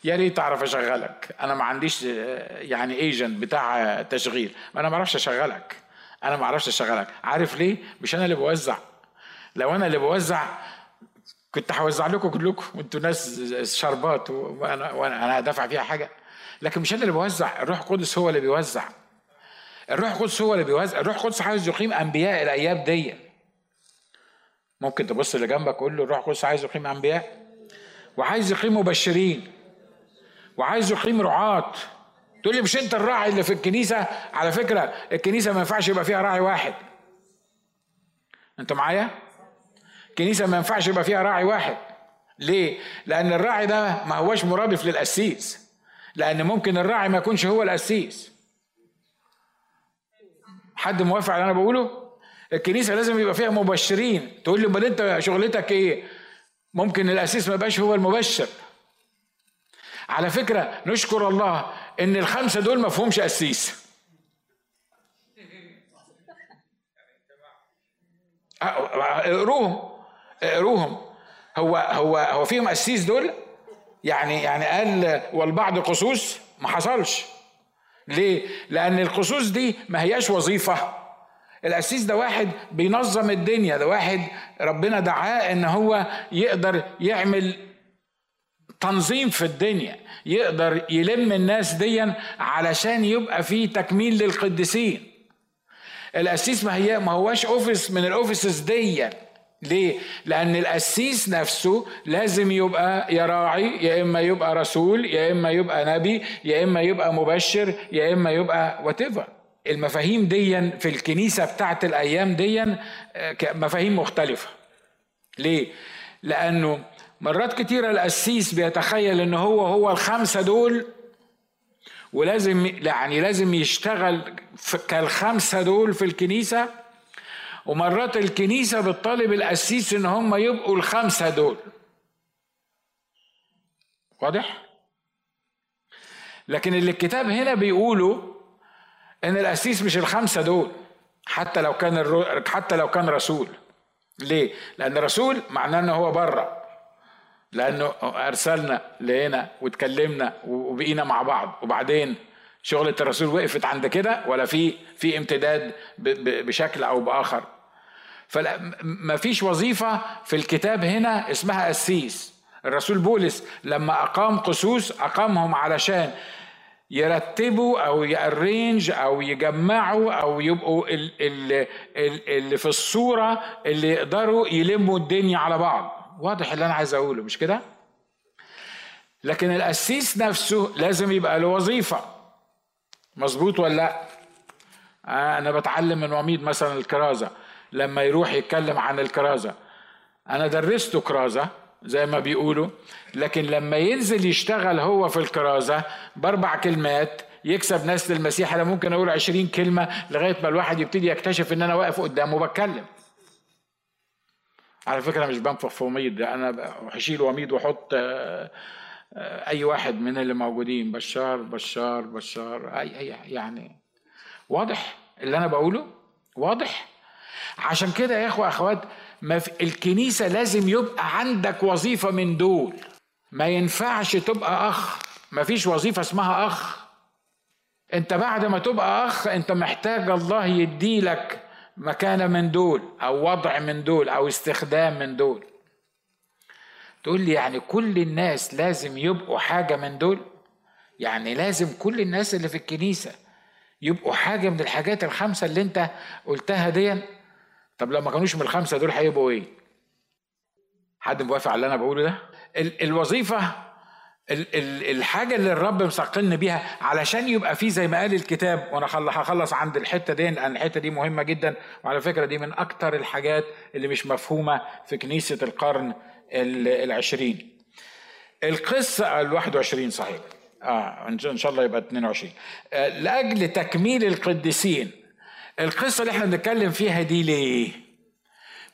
يا ريت أعرف أشغلك. أنا ما عنديش يعني ايجنت بتاع تشغيل. أنا ما أعرفش أشغلك. أنا ما أعرفش أشغلك. عارف ليه؟ مش أنا اللي بوزع. لو أنا اللي بوزع كنت هوزع لكم كلكم وأنتوا ناس شربات وأنا وأنا أنا دافع فيها حاجة. لكن مش أنا اللي بوزع الروح القدس هو اللي بيوزع. الروح القدس هو اللي بيوزع. الروح القدس عايز يقيم أنبياء الأيام دي. ممكن تبص اللي جنبك قول له الروح القدس عايز يقيم أنبياء. وعايز يقيم مبشرين. وعايز يقيم رعاة. تقول لي مش أنت الراعي اللي في الكنيسة؟ على فكرة الكنيسة ما ينفعش يبقى فيها راعي واحد. أنت معايا؟ الكنيسة ما ينفعش يبقى فيها راعي واحد. ليه؟ لأن الراعي ده ما هوش مرادف للقسيس. لأن ممكن الراعي ما يكونش هو القسيس حد موافق على اللي أنا بقوله؟ الكنيسة لازم يبقى فيها مبشرين. تقول لي امال انت شغلتك إيه؟ ممكن الاسيس ما يبقاش هو المبشر. على فكرة نشكر الله ان الخمسة دول ما فيهمش قسيس اقروهم اقروهم هو هو هو فيهم قسيس دول؟ يعني يعني قال والبعض قصوص ما حصلش. ليه؟ لأن القصوص دي ما هياش وظيفة. القسيس ده واحد بينظم الدنيا ده واحد ربنا دعاه إن هو يقدر يعمل تنظيم في الدنيا يقدر يلم الناس ديا علشان يبقى في تكميل للقديسين. القسيس ما هي ما هواش office من ال offices دي ليه؟ لأن القسيس نفسه لازم يبقى يا راعي يا إما يبقى رسول يا إما يبقى نبي يا إما يبقى مبشر يا إما يبقى what المفاهيم دي في الكنيسة بتاعت الأيام دي آه، مفاهيم مختلفة ليه؟ لأنه مرات كتيرة القسيس بيتخيل إن هو هو الخمسة دول ولازم يعني لازم يشتغل كالخمسة دول في الكنيسة ومرات الكنيسة بتطالب القسيس إن هم يبقوا الخمسة دول. واضح؟ لكن اللي الكتاب هنا بيقوله إن القسيس مش الخمسة دول حتى لو كان الرو... حتى لو كان رسول. ليه؟ لأن الرسول معناه إن هو بره. لأنه أرسلنا لهنا واتكلمنا وبقينا مع بعض. وبعدين؟ شغلة الرسول وقفت عند كده ولا في في امتداد بشكل أو بآخر. فما فيش وظيفة في الكتاب هنا اسمها قسيس الرسول بولس لما أقام قسوس أقامهم علشان يرتبوا أو يأرينج أو يجمعوا أو يبقوا اللي في الصورة اللي يقدروا يلموا الدنيا على بعض. واضح اللي أنا عايز أقوله مش كده؟ لكن القسيس نفسه لازم يبقى له وظيفة. مظبوط ولا لا؟ آه أنا بتعلم من وميد مثلا الكرازة. لما يروح يتكلم عن الكرازة. أنا درسته كرازة زي ما بيقولوا لكن لما ينزل يشتغل هو في الكرازة بأربع كلمات يكسب ناس للمسيح. أنا ممكن أقول عشرين كلمة لغاية ما الواحد يبتدي يكتشف إن أنا واقف قدامه وبتكلم. على فكرة مش بنفخ في وميد أنا هشيل وميد وأحط آه، أي واحد من اللي موجودين بشار بشار بشار أي أي يعني واضح اللي أنا بقوله؟ واضح؟ عشان كده يا إخوة أخوات ما في الكنيسة لازم يبقى عندك وظيفة من دول. ما ينفعش تبقى أخ. مفيش وظيفة اسمها أخ. أنت بعد ما تبقى أخ أنت محتاج الله يديلك مكانة من دول أو وضع من دول أو استخدام من دول. تقول لي يعني كل الناس لازم يبقوا حاجة من دول؟ يعني لازم كل الناس اللي في الكنيسة يبقوا حاجة من الحاجات الخمسة اللي انت قلتها دي طب لو ما كانوش من الخمسة دول هيبقوا إيه؟ حد موافق على اللي أنا بقوله ده؟ الوظيفة الحاجة اللي الرب مسقلني بيها علشان يبقى في زي ما قال الكتاب وأنا هخلص عند الحتة دي لأن الحتة دي مهمة جدا. وعلى فكرة دي من أكتر الحاجات اللي مش مفهومة في كنيسة القرن العشرين. القصة ال 21 صحيح. آه إن شاء الله يبقى 22 آه لأجل تكميل القديسين القصة اللي إحنا بنتكلم فيها دي ليه؟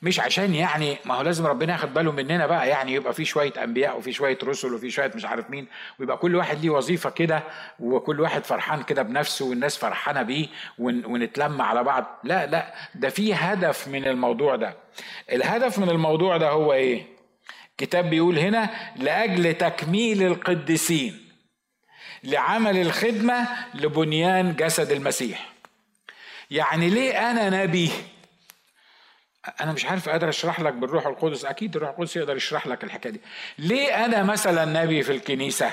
مش عشان يعني ما هو لازم ربنا ياخد باله مننا بقى يعني يبقى في شوية أنبياء وفي شوية رسل وفي شوية مش عارف مين ويبقى كل واحد ليه وظيفة كده وكل واحد فرحان كده بنفسه والناس فرحانة بيه ونتلم على بعض. لا لا ده في هدف من الموضوع ده. الهدف من الموضوع ده هو إيه؟ الكتاب بيقول هنا لأجل تكميل القديسين لعمل الخدمة لبنيان جسد المسيح. يعني ليه أنا نبي؟ أنا مش عارف قادر أشرح لك بالروح القدس. أكيد الروح القدس يقدر يشرح لك الحكاية دي. ليه أنا مثلا نبي في الكنيسة؟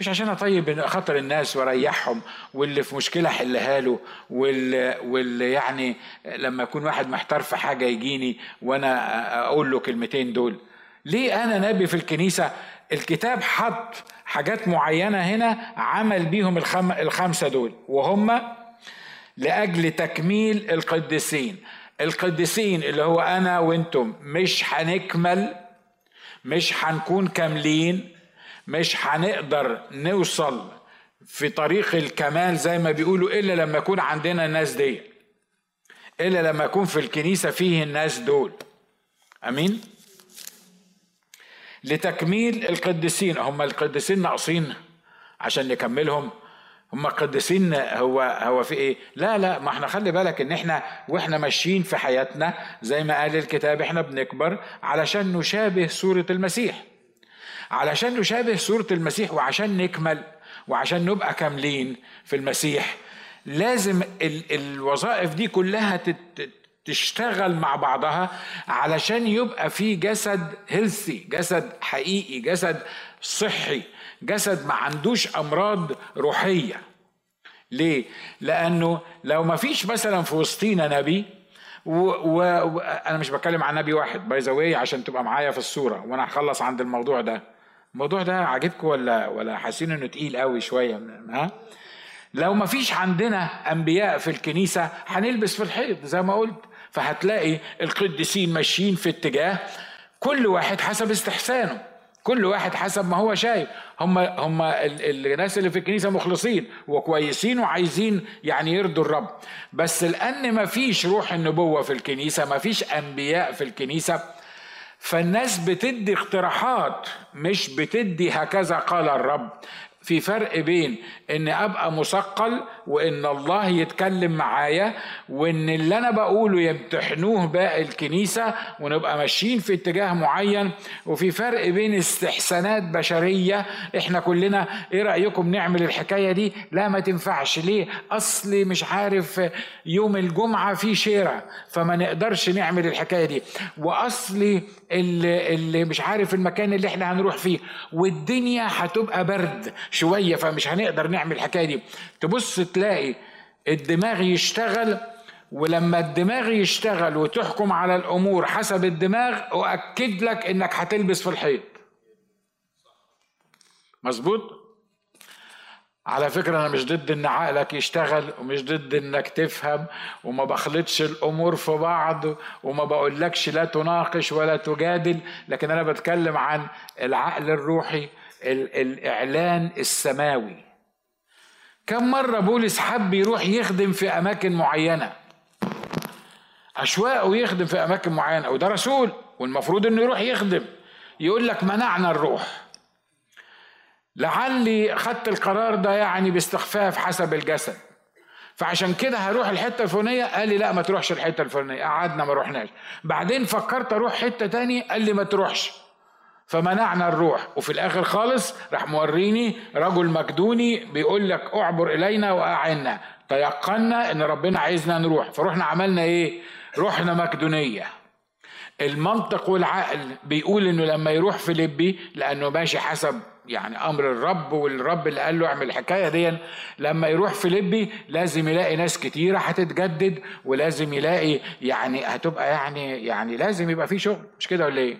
مش عشان أطيب خاطر الناس وأريحهم واللي في مشكلة أحلها له واللي, واللي يعني لما يكون واحد محتار في حاجة يجيني وأنا أقول له كلمتين دول. ليه أنا نبي في الكنيسة؟ الكتاب حط حاجات معينة هنا عمل بيهم الخم الخمسة دول وهم لأجل تكميل القديسين. القديسين اللي هو أنا وأنتم مش هنكمل مش هنكون كاملين مش هنقدر نوصل في طريق الكمال زي ما بيقولوا إلا لما يكون عندنا الناس دي إلا لما يكون في الكنيسة فيه الناس دول. أمين؟ لتكميل القديسين هم القديسين ناقصين عشان نكملهم هم قديسين هو هو في إيه؟ لا لا ما إحنا خلي بالك إن إحنا وإحنا ماشيين في حياتنا زي ما قال الكتاب إحنا بنكبر علشان نشابه صورة المسيح. علشان نشابه صورة المسيح وعشان نكمل وعشان نبقى كاملين في المسيح لازم ال الوظائف دي كلها تشتغل مع بعضها علشان يبقى في جسد healthy جسد حقيقي جسد صحي جسد ما عندوش أمراض روحية. ليه؟ لأنه لو ما فيش مثلا في وسطينا نبي وأنا. مش بتكلم عن نبي واحد by the عشان تبقى معايا في الصورة وأنا هخلص عند الموضوع ده. الموضوع ده عاجبكم ولا ولا حاسين إنه تقيل قوي شوية؟ ها؟ لو ما فيش عندنا أنبياء في الكنيسة هنلبس في الحيط زي ما قلت. فهتلاقي القديسين ماشيين في اتجاه كل واحد حسب استحسانه. كل واحد حسب ما هو شايف. هم هم الناس اللي في الكنيسة مخلصين وكويسين وعايزين يعني يرضوا الرب. بس لأن ما فيش روح النبوة في الكنيسة ما فيش أنبياء في الكنيسة فالناس بتدي اقتراحات مش بتدي هكذا قال الرب. في فرق بين إن أبقى مثقل وإن الله يتكلم معايا وإن اللي أنا بقوله يمتحنوه باقي الكنيسة ونبقى ماشيين في اتجاه معين وفي فرق بين استحسانات بشرية إحنا كلنا إيه رأيكم نعمل الحكاية دي؟ لا ما تنفعش. ليه؟ اصلي مش عارف يوم الجمعة في شيره فما نقدرش نعمل الحكاية دي. اللي, اللي مش عارف المكان اللي إحنا هنروح فيه والدنيا هتبقى برد. شوية فمش هنقدر نعمل الحكاية دي. تبص تلاقي الدماغ يشتغل ولما الدماغ يشتغل وتحكم على الأمور حسب الدماغ أؤكد لك إنك هتلبس في الحيط. مظبوط؟ على فكرة أنا مش ضد إن عقلك يشتغل ومش ضد إنك تفهم وما بخلطش الأمور في بعض وما بقولكش لا تناقش ولا تجادل لكن أنا بتكلم عن العقل الروحي الإعلان السماوي. كم مرة بولس حب يروح يخدم في أماكن معينة؟ أشواقه يخدم في أماكن معينة وده رسول والمفروض إنه يروح يخدم. يقول لك منعنا الروح لعلي خدت القرار ده يعني باستخفاف حسب الجسد. فعشان كده هروح الحتة الفلانية؟ قال لي لا ما تروحش الحتة الفلانية. قعدنا ما روحناش. بعدين فكرت أروح حتة تاني قال لي ما تروحش. فمنعنا الروح. وفي الآخر خالص راح موريني رجل مكدوني بيقول لك اعبر إلينا وأعنا. تيقنا إن ربنا عايزنا نروح. فروحنا عملنا إيه؟ رحنا مكدونيه المنطق والعقل بيقول إنه لما يروح فيليبي لأنه ماشي حسب يعني أمر الرب والرب اللي قال له اعمل الحكاية دي لما يروح فيليبي لازم يلاقي ناس كتيرة هتتجدد ولازم يلاقي يعني هتبقى يعني يعني لازم يبقى في شغل. مش كده ولا إيه؟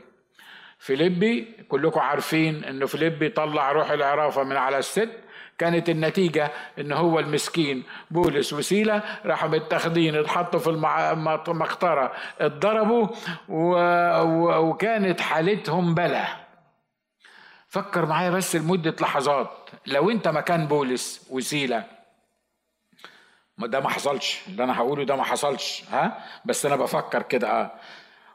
فيليبي كلكم عارفين إنه فيليبي طلع روح العرافة من على الست. كانت النتيجة إن هو المسكين بولس وسيلة راحوا متاخدين اتحطوا في المقطرة اتضربوا وكانت حالتهم بلا. فكر معايا بس لمدة لحظات. لو أنت مكان بولس وسيلة ده ما حصلش. اللي أنا هقوله ده ما حصلش ها؟ بس أنا بفكر كده آه.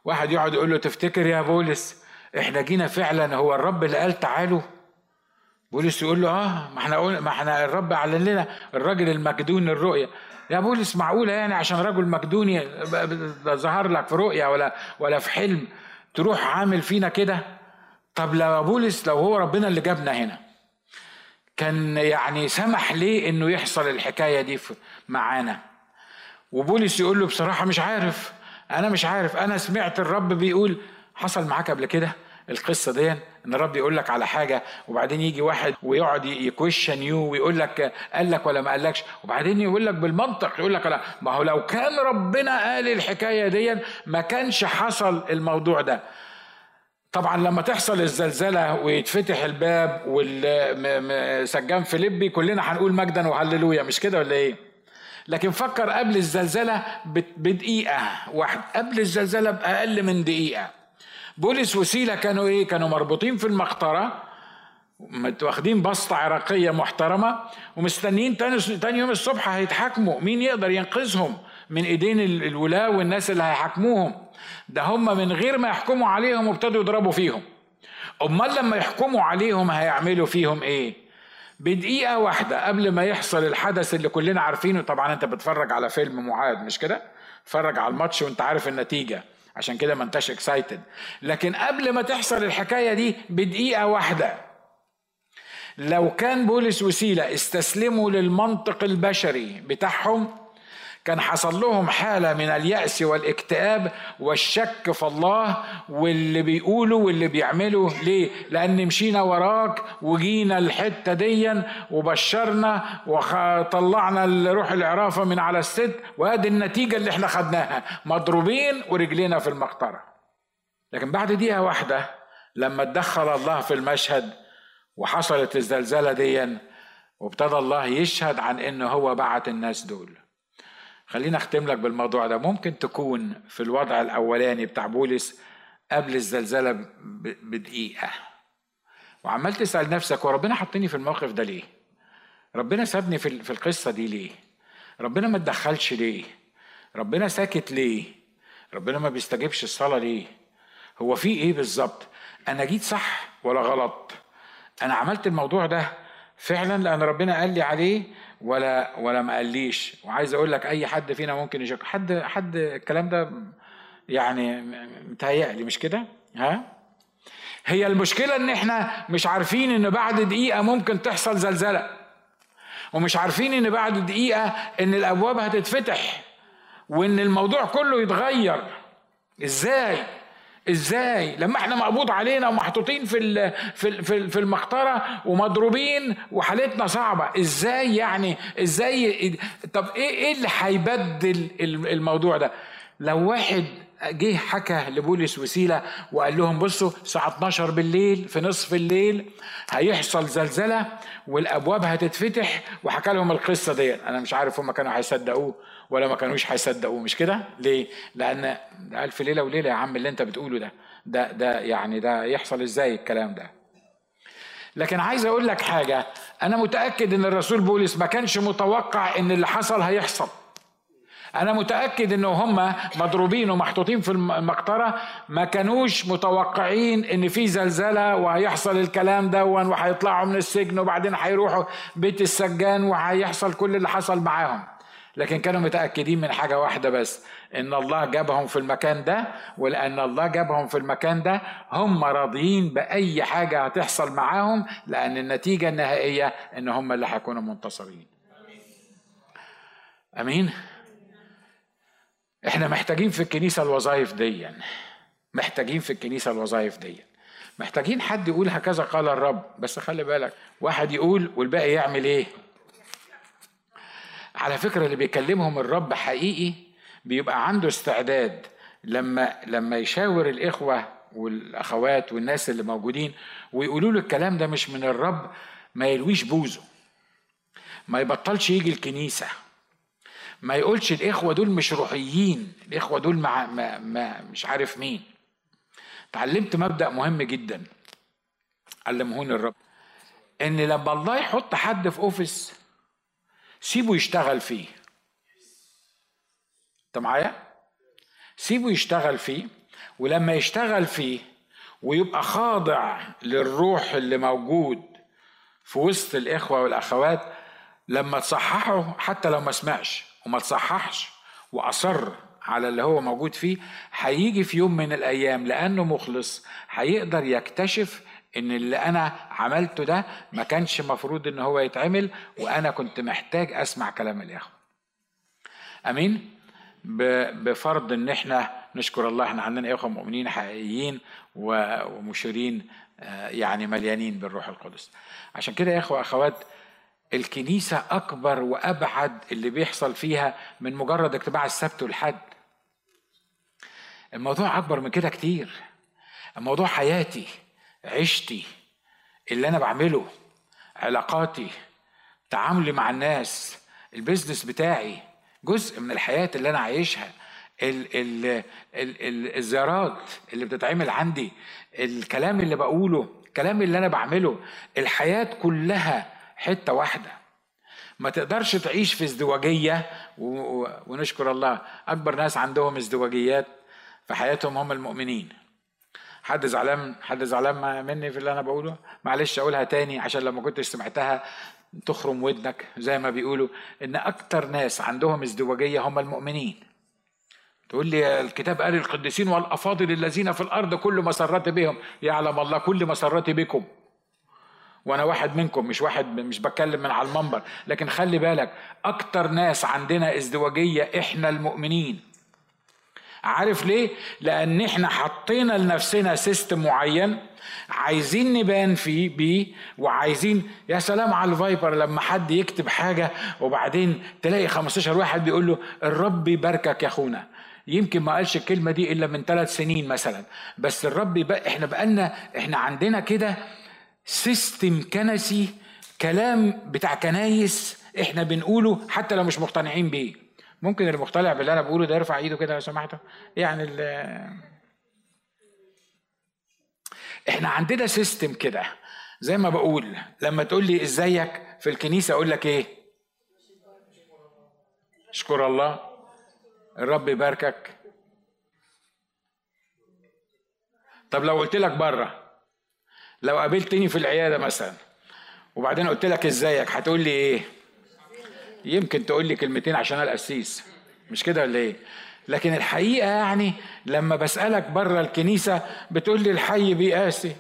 واحد يقعد يقول له تفتكر يا بولس إحنا جينا فعلا هو الرب اللي قال تعالوا؟ بولس يقول له آه ما إحنا ما إحنا الرب أعلن لنا الراجل المكدون الرؤيه يا بولس معقولة يعني عشان رجل مكدوني ظهر لك في رؤيه ولا ولا في حلم تروح عامل فينا كده؟ طب لو بولس لو هو ربنا اللي جابنا هنا كان يعني سمح ليه إنه يحصل الحكاية دي معانا؟ وبولس يقول له بصراحة مش عارف أنا مش عارف أنا سمعت الرب بيقول حصل معاك قبل كده القصة دي إن الرب يقول لك على حاجة وبعدين يجي واحد ويقعد يكويشن يو ويقول لك قال لك ولا ما قالكش وبعدين يقول لك بالمنطق يقول لك لا. ما هو لو كان ربنا قال الحكاية دي ما كانش حصل الموضوع ده. طبعا لما تحصل الزلزلة ويتفتح الباب والسجان فيليبي كلنا هنقول مجدا وهللويا مش كده ولا إيه؟ لكن فكر قبل الزلزلة بدقيقة واحد قبل الزلزلة بأقل من دقيقة. بولس وسيلة كانوا إيه؟ كانوا مربوطين في المقطرة واخدين بسطة عراقية محترمة ومستنيين تاني, يوم الصبح هيتحاكموا. مين يقدر ينقذهم؟ من إيدين الولاة والناس اللي هيحاكموهم. ده هم من غير ما يحكموا عليهم وابتدوا يضربوا فيهم. أمال لما يحكموا عليهم هيعملوا فيهم إيه؟ بدقيقة واحدة قبل ما يحصل الحدث اللي كلنا عارفينه. طبعا أنت بتفرج على فيلم معاد مش كده؟ تفرج على الماتش وأنت عارف النتيجة. عشان كده ما انتش اكسايتد لكن قبل ما تحصل الحكاية دي بدقيقة واحدة. لو كان بولس وسيلة استسلموا للمنطق البشري بتاعهم كان حصل لهم حالة من اليأس والإكتئاب والشك في الله واللي بيقولوا واللي بيعملوا ليه؟ لأن مشينا وراك وجينا الحتة ديا وبشرنا وطلعنا روح العرافة من على الست وأدي النتيجة اللي إحنا خدناها مضروبين ورجلينا في المقطرة. لكن بعد دقيقة واحدة لما اتدخل الله في المشهد وحصلت الزلزلة ديا وابتدى الله يشهد عن إنه هو بعت الناس دول. خلينا أختم لك بالموضوع ده. ممكن تكون في الوضع الأولاني بتاع بولس قبل الزلزلة بدقيقة. وعمال تسأل نفسك وربنا حطني في الموقف ده ليه؟ ربنا سابني في في القصة دي ليه؟ ربنا ما تدخلش ليه؟ ربنا ساكت ليه؟ ربنا ما بيستجيبش الصلاة ليه؟ هو في إيه بالظبط؟ أنا جيت صح ولا غلط؟ أنا عملت الموضوع ده فعلا لأن ربنا قال لي عليه ولا ولا ما قاليش. وعايز أقول لك أي حد فينا ممكن يشك. حد حد الكلام ده يعني متهيألي مش كده؟ ها؟ هي المشكلة إن إحنا مش عارفين إن بعد دقيقة ممكن تحصل زلزلة. ومش عارفين إن بعد دقيقة إن الأبواب هتتفتح وإن الموضوع كله يتغير. إزاي؟ إزاي؟ لما إحنا مقبوض علينا ومحطوطين في في في المقطرة ومضروبين وحالتنا صعبة إزاي يعني؟ إزاي؟ طب إيه إيه اللي هيبدل الموضوع ده؟ لو واحد جه حكى لبولس وسيلة وقال لهم بصوا الساعة 12 بالليل في نصف الليل هيحصل زلزلة والأبواب هتتفتح وحكى لهم القصة دي أنا مش عارف هم كانوا هيصدقوه ولا ما كانوش هيصدقوه مش كده؟ ليه؟ لأن ألف ليلة وليلة يا عم اللي أنت بتقوله ده. ده ده يعني ده يحصل إزاي الكلام ده؟ لكن عايز أقول لك حاجة أنا متأكد إن الرسول بولس ما كانش متوقع إن اللي حصل هيحصل. أنا متأكد ان هم مضروبين ومحطوطين في المقطرة. ما كانوش متوقعين إن في زلزلة وهيحصل الكلام ده وهيطلعوا من السجن وبعدين هيروحوا بيت السجان وهيحصل كل اللي حصل معاهم. لكن كانوا متأكدين من حاجة واحدة بس إن الله جابهم في المكان ده. ولأن الله جابهم في المكان ده هم راضيين بأي حاجة هتحصل معاهم لأن النتيجة النهائية إن هم اللي هيكونوا منتصرين. أمين؟ إحنا محتاجين في الكنيسة الوظائف دي محتاجين في الكنيسة الوظائف دي محتاجين حد يقول هكذا قال الرب. بس خلي بالك واحد يقول والباقي يعمل إيه؟ على فكرة اللي بيكلمهم الرب حقيقي بيبقى عنده استعداد. لما لما يشاور الإخوة والأخوات والناس اللي موجودين ويقولوا له الكلام ده مش من الرب ما يلويش بوزه. ما يبطلش يجي الكنيسة. ما يقولش الإخوة دول مش روحيين الإخوة دول مع ما ما مش عارف مين. تعلمت مبدأ مهم جدا. علمهوني الرب. إن لما الله يحط حد في أوفيس سيبه يشتغل فيه. أنت معايا؟ سيبه يشتغل فيه ولما يشتغل فيه ويبقى خاضع للروح اللي موجود في وسط الإخوة والأخوات لما تصححه حتى لو ما سمعش. وما تصححش وأصر على اللي هو موجود فيه هيجي في يوم من الأيام لأنه مخلص هيقدر يكتشف إن اللي أنا عملته ده ما كانش مفروض إن هو يتعمل وأنا كنت محتاج أسمع كلام الإخوة. أمين؟ بفرض إن إحنا نشكر الله إحنا عندنا إخوة مؤمنين حقيقيين ومشيرين آه، يعني مليانين بالروح القدس. عشان كده يا إخوة أخوات الكنيسة أكبر وأبعد اللي بيحصل فيها من مجرد اجتماع السبت والحد. الموضوع أكبر من كده كتير. الموضوع حياتي عيشتي اللي أنا بعمله علاقاتي تعاملي مع الناس البيزنس بتاعي جزء من الحياة اللي أنا عايشها ال ال ال الزيارات اللي بتتعمل عندي الكلام اللي بقوله الكلام اللي أنا بعمله الحياة كلها حتة واحدة. ما تقدرش تعيش في ازدواجية ونشكر الله أكبر ناس عندهم ازدواجيات في حياتهم هم المؤمنين. حد زعلان حد زعلان مني في اللي أنا بقوله؟ معلش أقولها تاني عشان لما كنتش سمعتها تخرم ودنك زي ما بيقولوا إن أكتر ناس عندهم ازدواجية هم المؤمنين. تقول لي الكتاب قال القديسين والأفاضل الذين في الأرض كل مسرتي بهم يعلم الله كل مسرتي بكم. وأنا واحد منكم مش واحد مش بتكلم من على المنبر. لكن خلي بالك أكتر ناس عندنا ازدواجية إحنا المؤمنين. عارف ليه؟ لأن إحنا حطينا لنفسنا system معين عايزين نبان فيه بيه وعايزين يا سلام على ال Viber لما حد يكتب حاجة وبعدين تلاقي 15 واحد بيقول له الرب يباركك يا أخونا. يمكن ما قالش الكلمة دي إلا من ثلاث سنين مثلا. بس الرب بقى إحنا بقالنا إحنا عندنا كده system كنسي كلام بتاع كنايس إحنا بنقوله حتى لو مش مقتنعين بيه. ممكن المقتنع باللي أنا بقوله ده يرفع ايده كده لو سمحتوا؟ يعني إحنا عندنا system كده. زي ما بقول لما تقول لي ازيك في الكنيسة أقول لك إيه؟ اشكر الله. الرب يباركك. طب لو قلت لك بره لو قابلتني في العيادة مثلا وبعدين قلت لك إزيك هتقول لي إيه؟ يمكن تقول لي كلمتين عشان أنا القسيس مش كده ولا إيه؟ لكن الحقيقة يعني لما بسألك بره الكنيسة بتقول لي الحي بيقاسي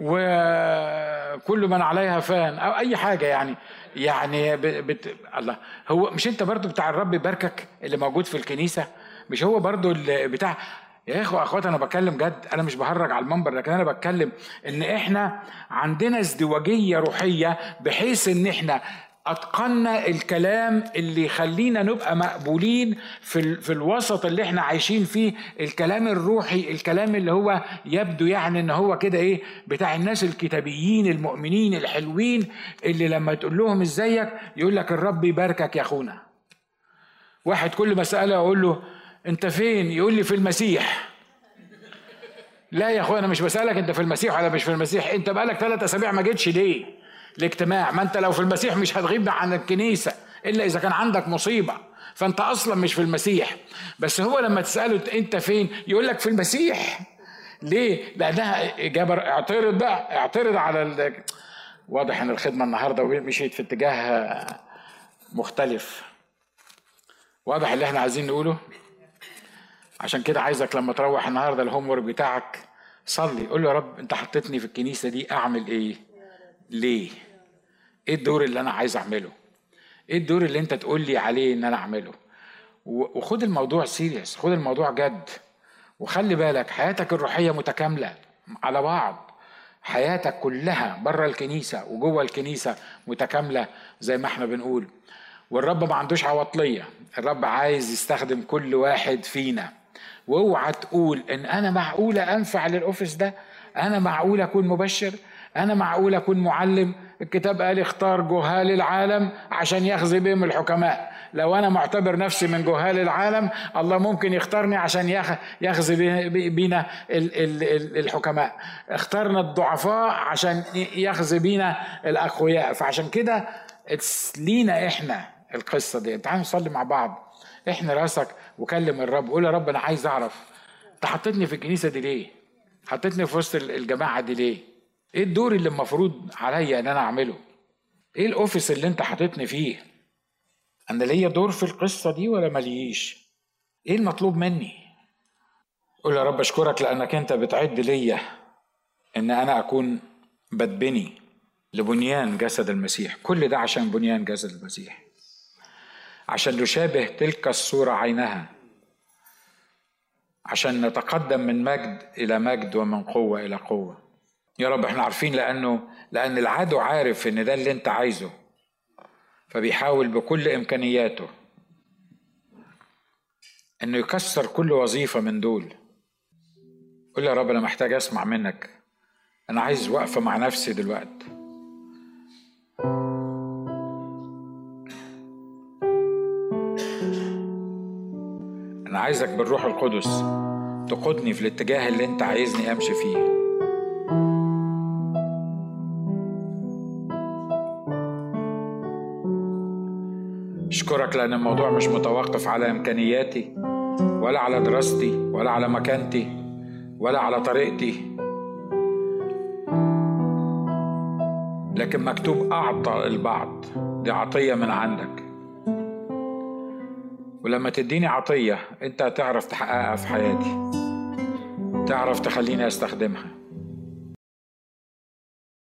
وكل من عليها فان أو أي حاجة يعني. يعني بت... الله. هو مش أنت برضو بتاع الرب يباركك اللي موجود في الكنيسة؟ مش هو برضو اللي بتاع يا إخوة اخوات أنا بتكلم جد أنا مش بهرج على المنبر لكن أنا بتكلم إن إحنا عندنا ازدواجية روحية بحيث إن إحنا اتقنا الكلام اللي يخلينا نبقى مقبولين في في الوسط اللي إحنا عايشين فيه الكلام الروحي الكلام اللي هو يبدو يعني إن هو كده إيه بتاع الناس الكتابيين المؤمنين الحلوين اللي لما تقول لهم إزيك يقول لك الرب يباركك يا أخونا. واحد كل مسألة أقول له انت فين؟ يقول لي في المسيح. لا يا اخويا أنا مش بسألك انت في المسيح ولا مش في المسيح. انت بقالك ثلاث اسابيع ما جيتش ليه؟ الاجتماع ما انت لو في المسيح مش هتغيب عن الكنيسة إلا إذا كان عندك مصيبة. فأنت أصلا مش في المسيح. بس هو لما تسأله أنت فين؟ يقول لك في المسيح. ليه؟ لأنها إجابة اعترض بقى. اعترض على ال... واضح إن الخدمة النهارده مشيت في اتجاه مختلف. واضح اللي إحنا عايزين نقوله؟ عشان كده عايزك لما تروح النهارده ال homework بتاعك صلي قول له يا رب انت حطيتني في الكنيسة دي اعمل إيه؟ ليه؟ إيه الدور اللي أنا عايز اعمله؟ إيه الدور اللي انت تقول لي عليه ان أنا اعمله؟ وخد الموضوع serious خد الموضوع جد وخلي بالك حياتك الروحية متكاملة على بعض. حياتك كلها بره الكنيسة وجوه الكنيسة متكاملة زي ما إحنا بنقول. والرب ما عندوش عواطلية الرب عايز يستخدم كل واحد فينا. واوعى تقول إن أنا معقوله أنفع للأوفيس ده؟ أنا معقول أكون مبشر؟ أنا معقول أكون معلم؟ الكتاب قال اختار جهال العالم عشان يخزي بهم الحكماء. لو أنا معتبر نفسي من جهال العالم الله ممكن يختارني عشان يخزي بينا الحكماء. اختارنا الضعفاء عشان يخزي بينا الأقوياء. فعشان كده لينا إحنا القصة دي. تعالوا نصلي مع بعض. إحنا راسك وكلم الرب. قول يا رب أنا عايز أعرف أنت حطيتني في الكنيسة دي ليه؟ حطيتني في وسط الجماعة دي ليه؟ إيه الدور اللي المفروض عليا إن أنا أعمله؟ إيه الأوفيس اللي أنت حاططني فيه؟ أنا ليا دور في القصة دي ولا ماليش؟ إيه المطلوب مني؟ قول يا رب أشكرك لأنك أنت بتعد ليا إن أنا أكون بتبني لبنيان جسد المسيح. كل ده عشان بنيان جسد المسيح. عشان نشابه تلك الصورة عينها. عشان نتقدم من مجد إلى مجد ومن قوة إلى قوة. يا رب إحنا عارفين لأنه لأن العدو عارف إن ده اللي أنت عايزه. فبيحاول بكل إمكانياته إنه يكسر كل وظيفة من دول. قول يا رب أنا محتاج أسمع منك. أنا عايز وقفة مع نفسي دلوقتي. عايزك بالروح القدس. تقودني في الاتجاه اللي أنت عايزني أمشي فيه. أشكرك لأن الموضوع مش متوقف على إمكانياتي ولا على دراستي ولا على مكانتي ولا على طريقتي. لكن مكتوب أعطى البعض دي عطية من عندك. ولما تديني عطية أنت هتعرف تحققها في حياتي. تعرف تخليني أستخدمها.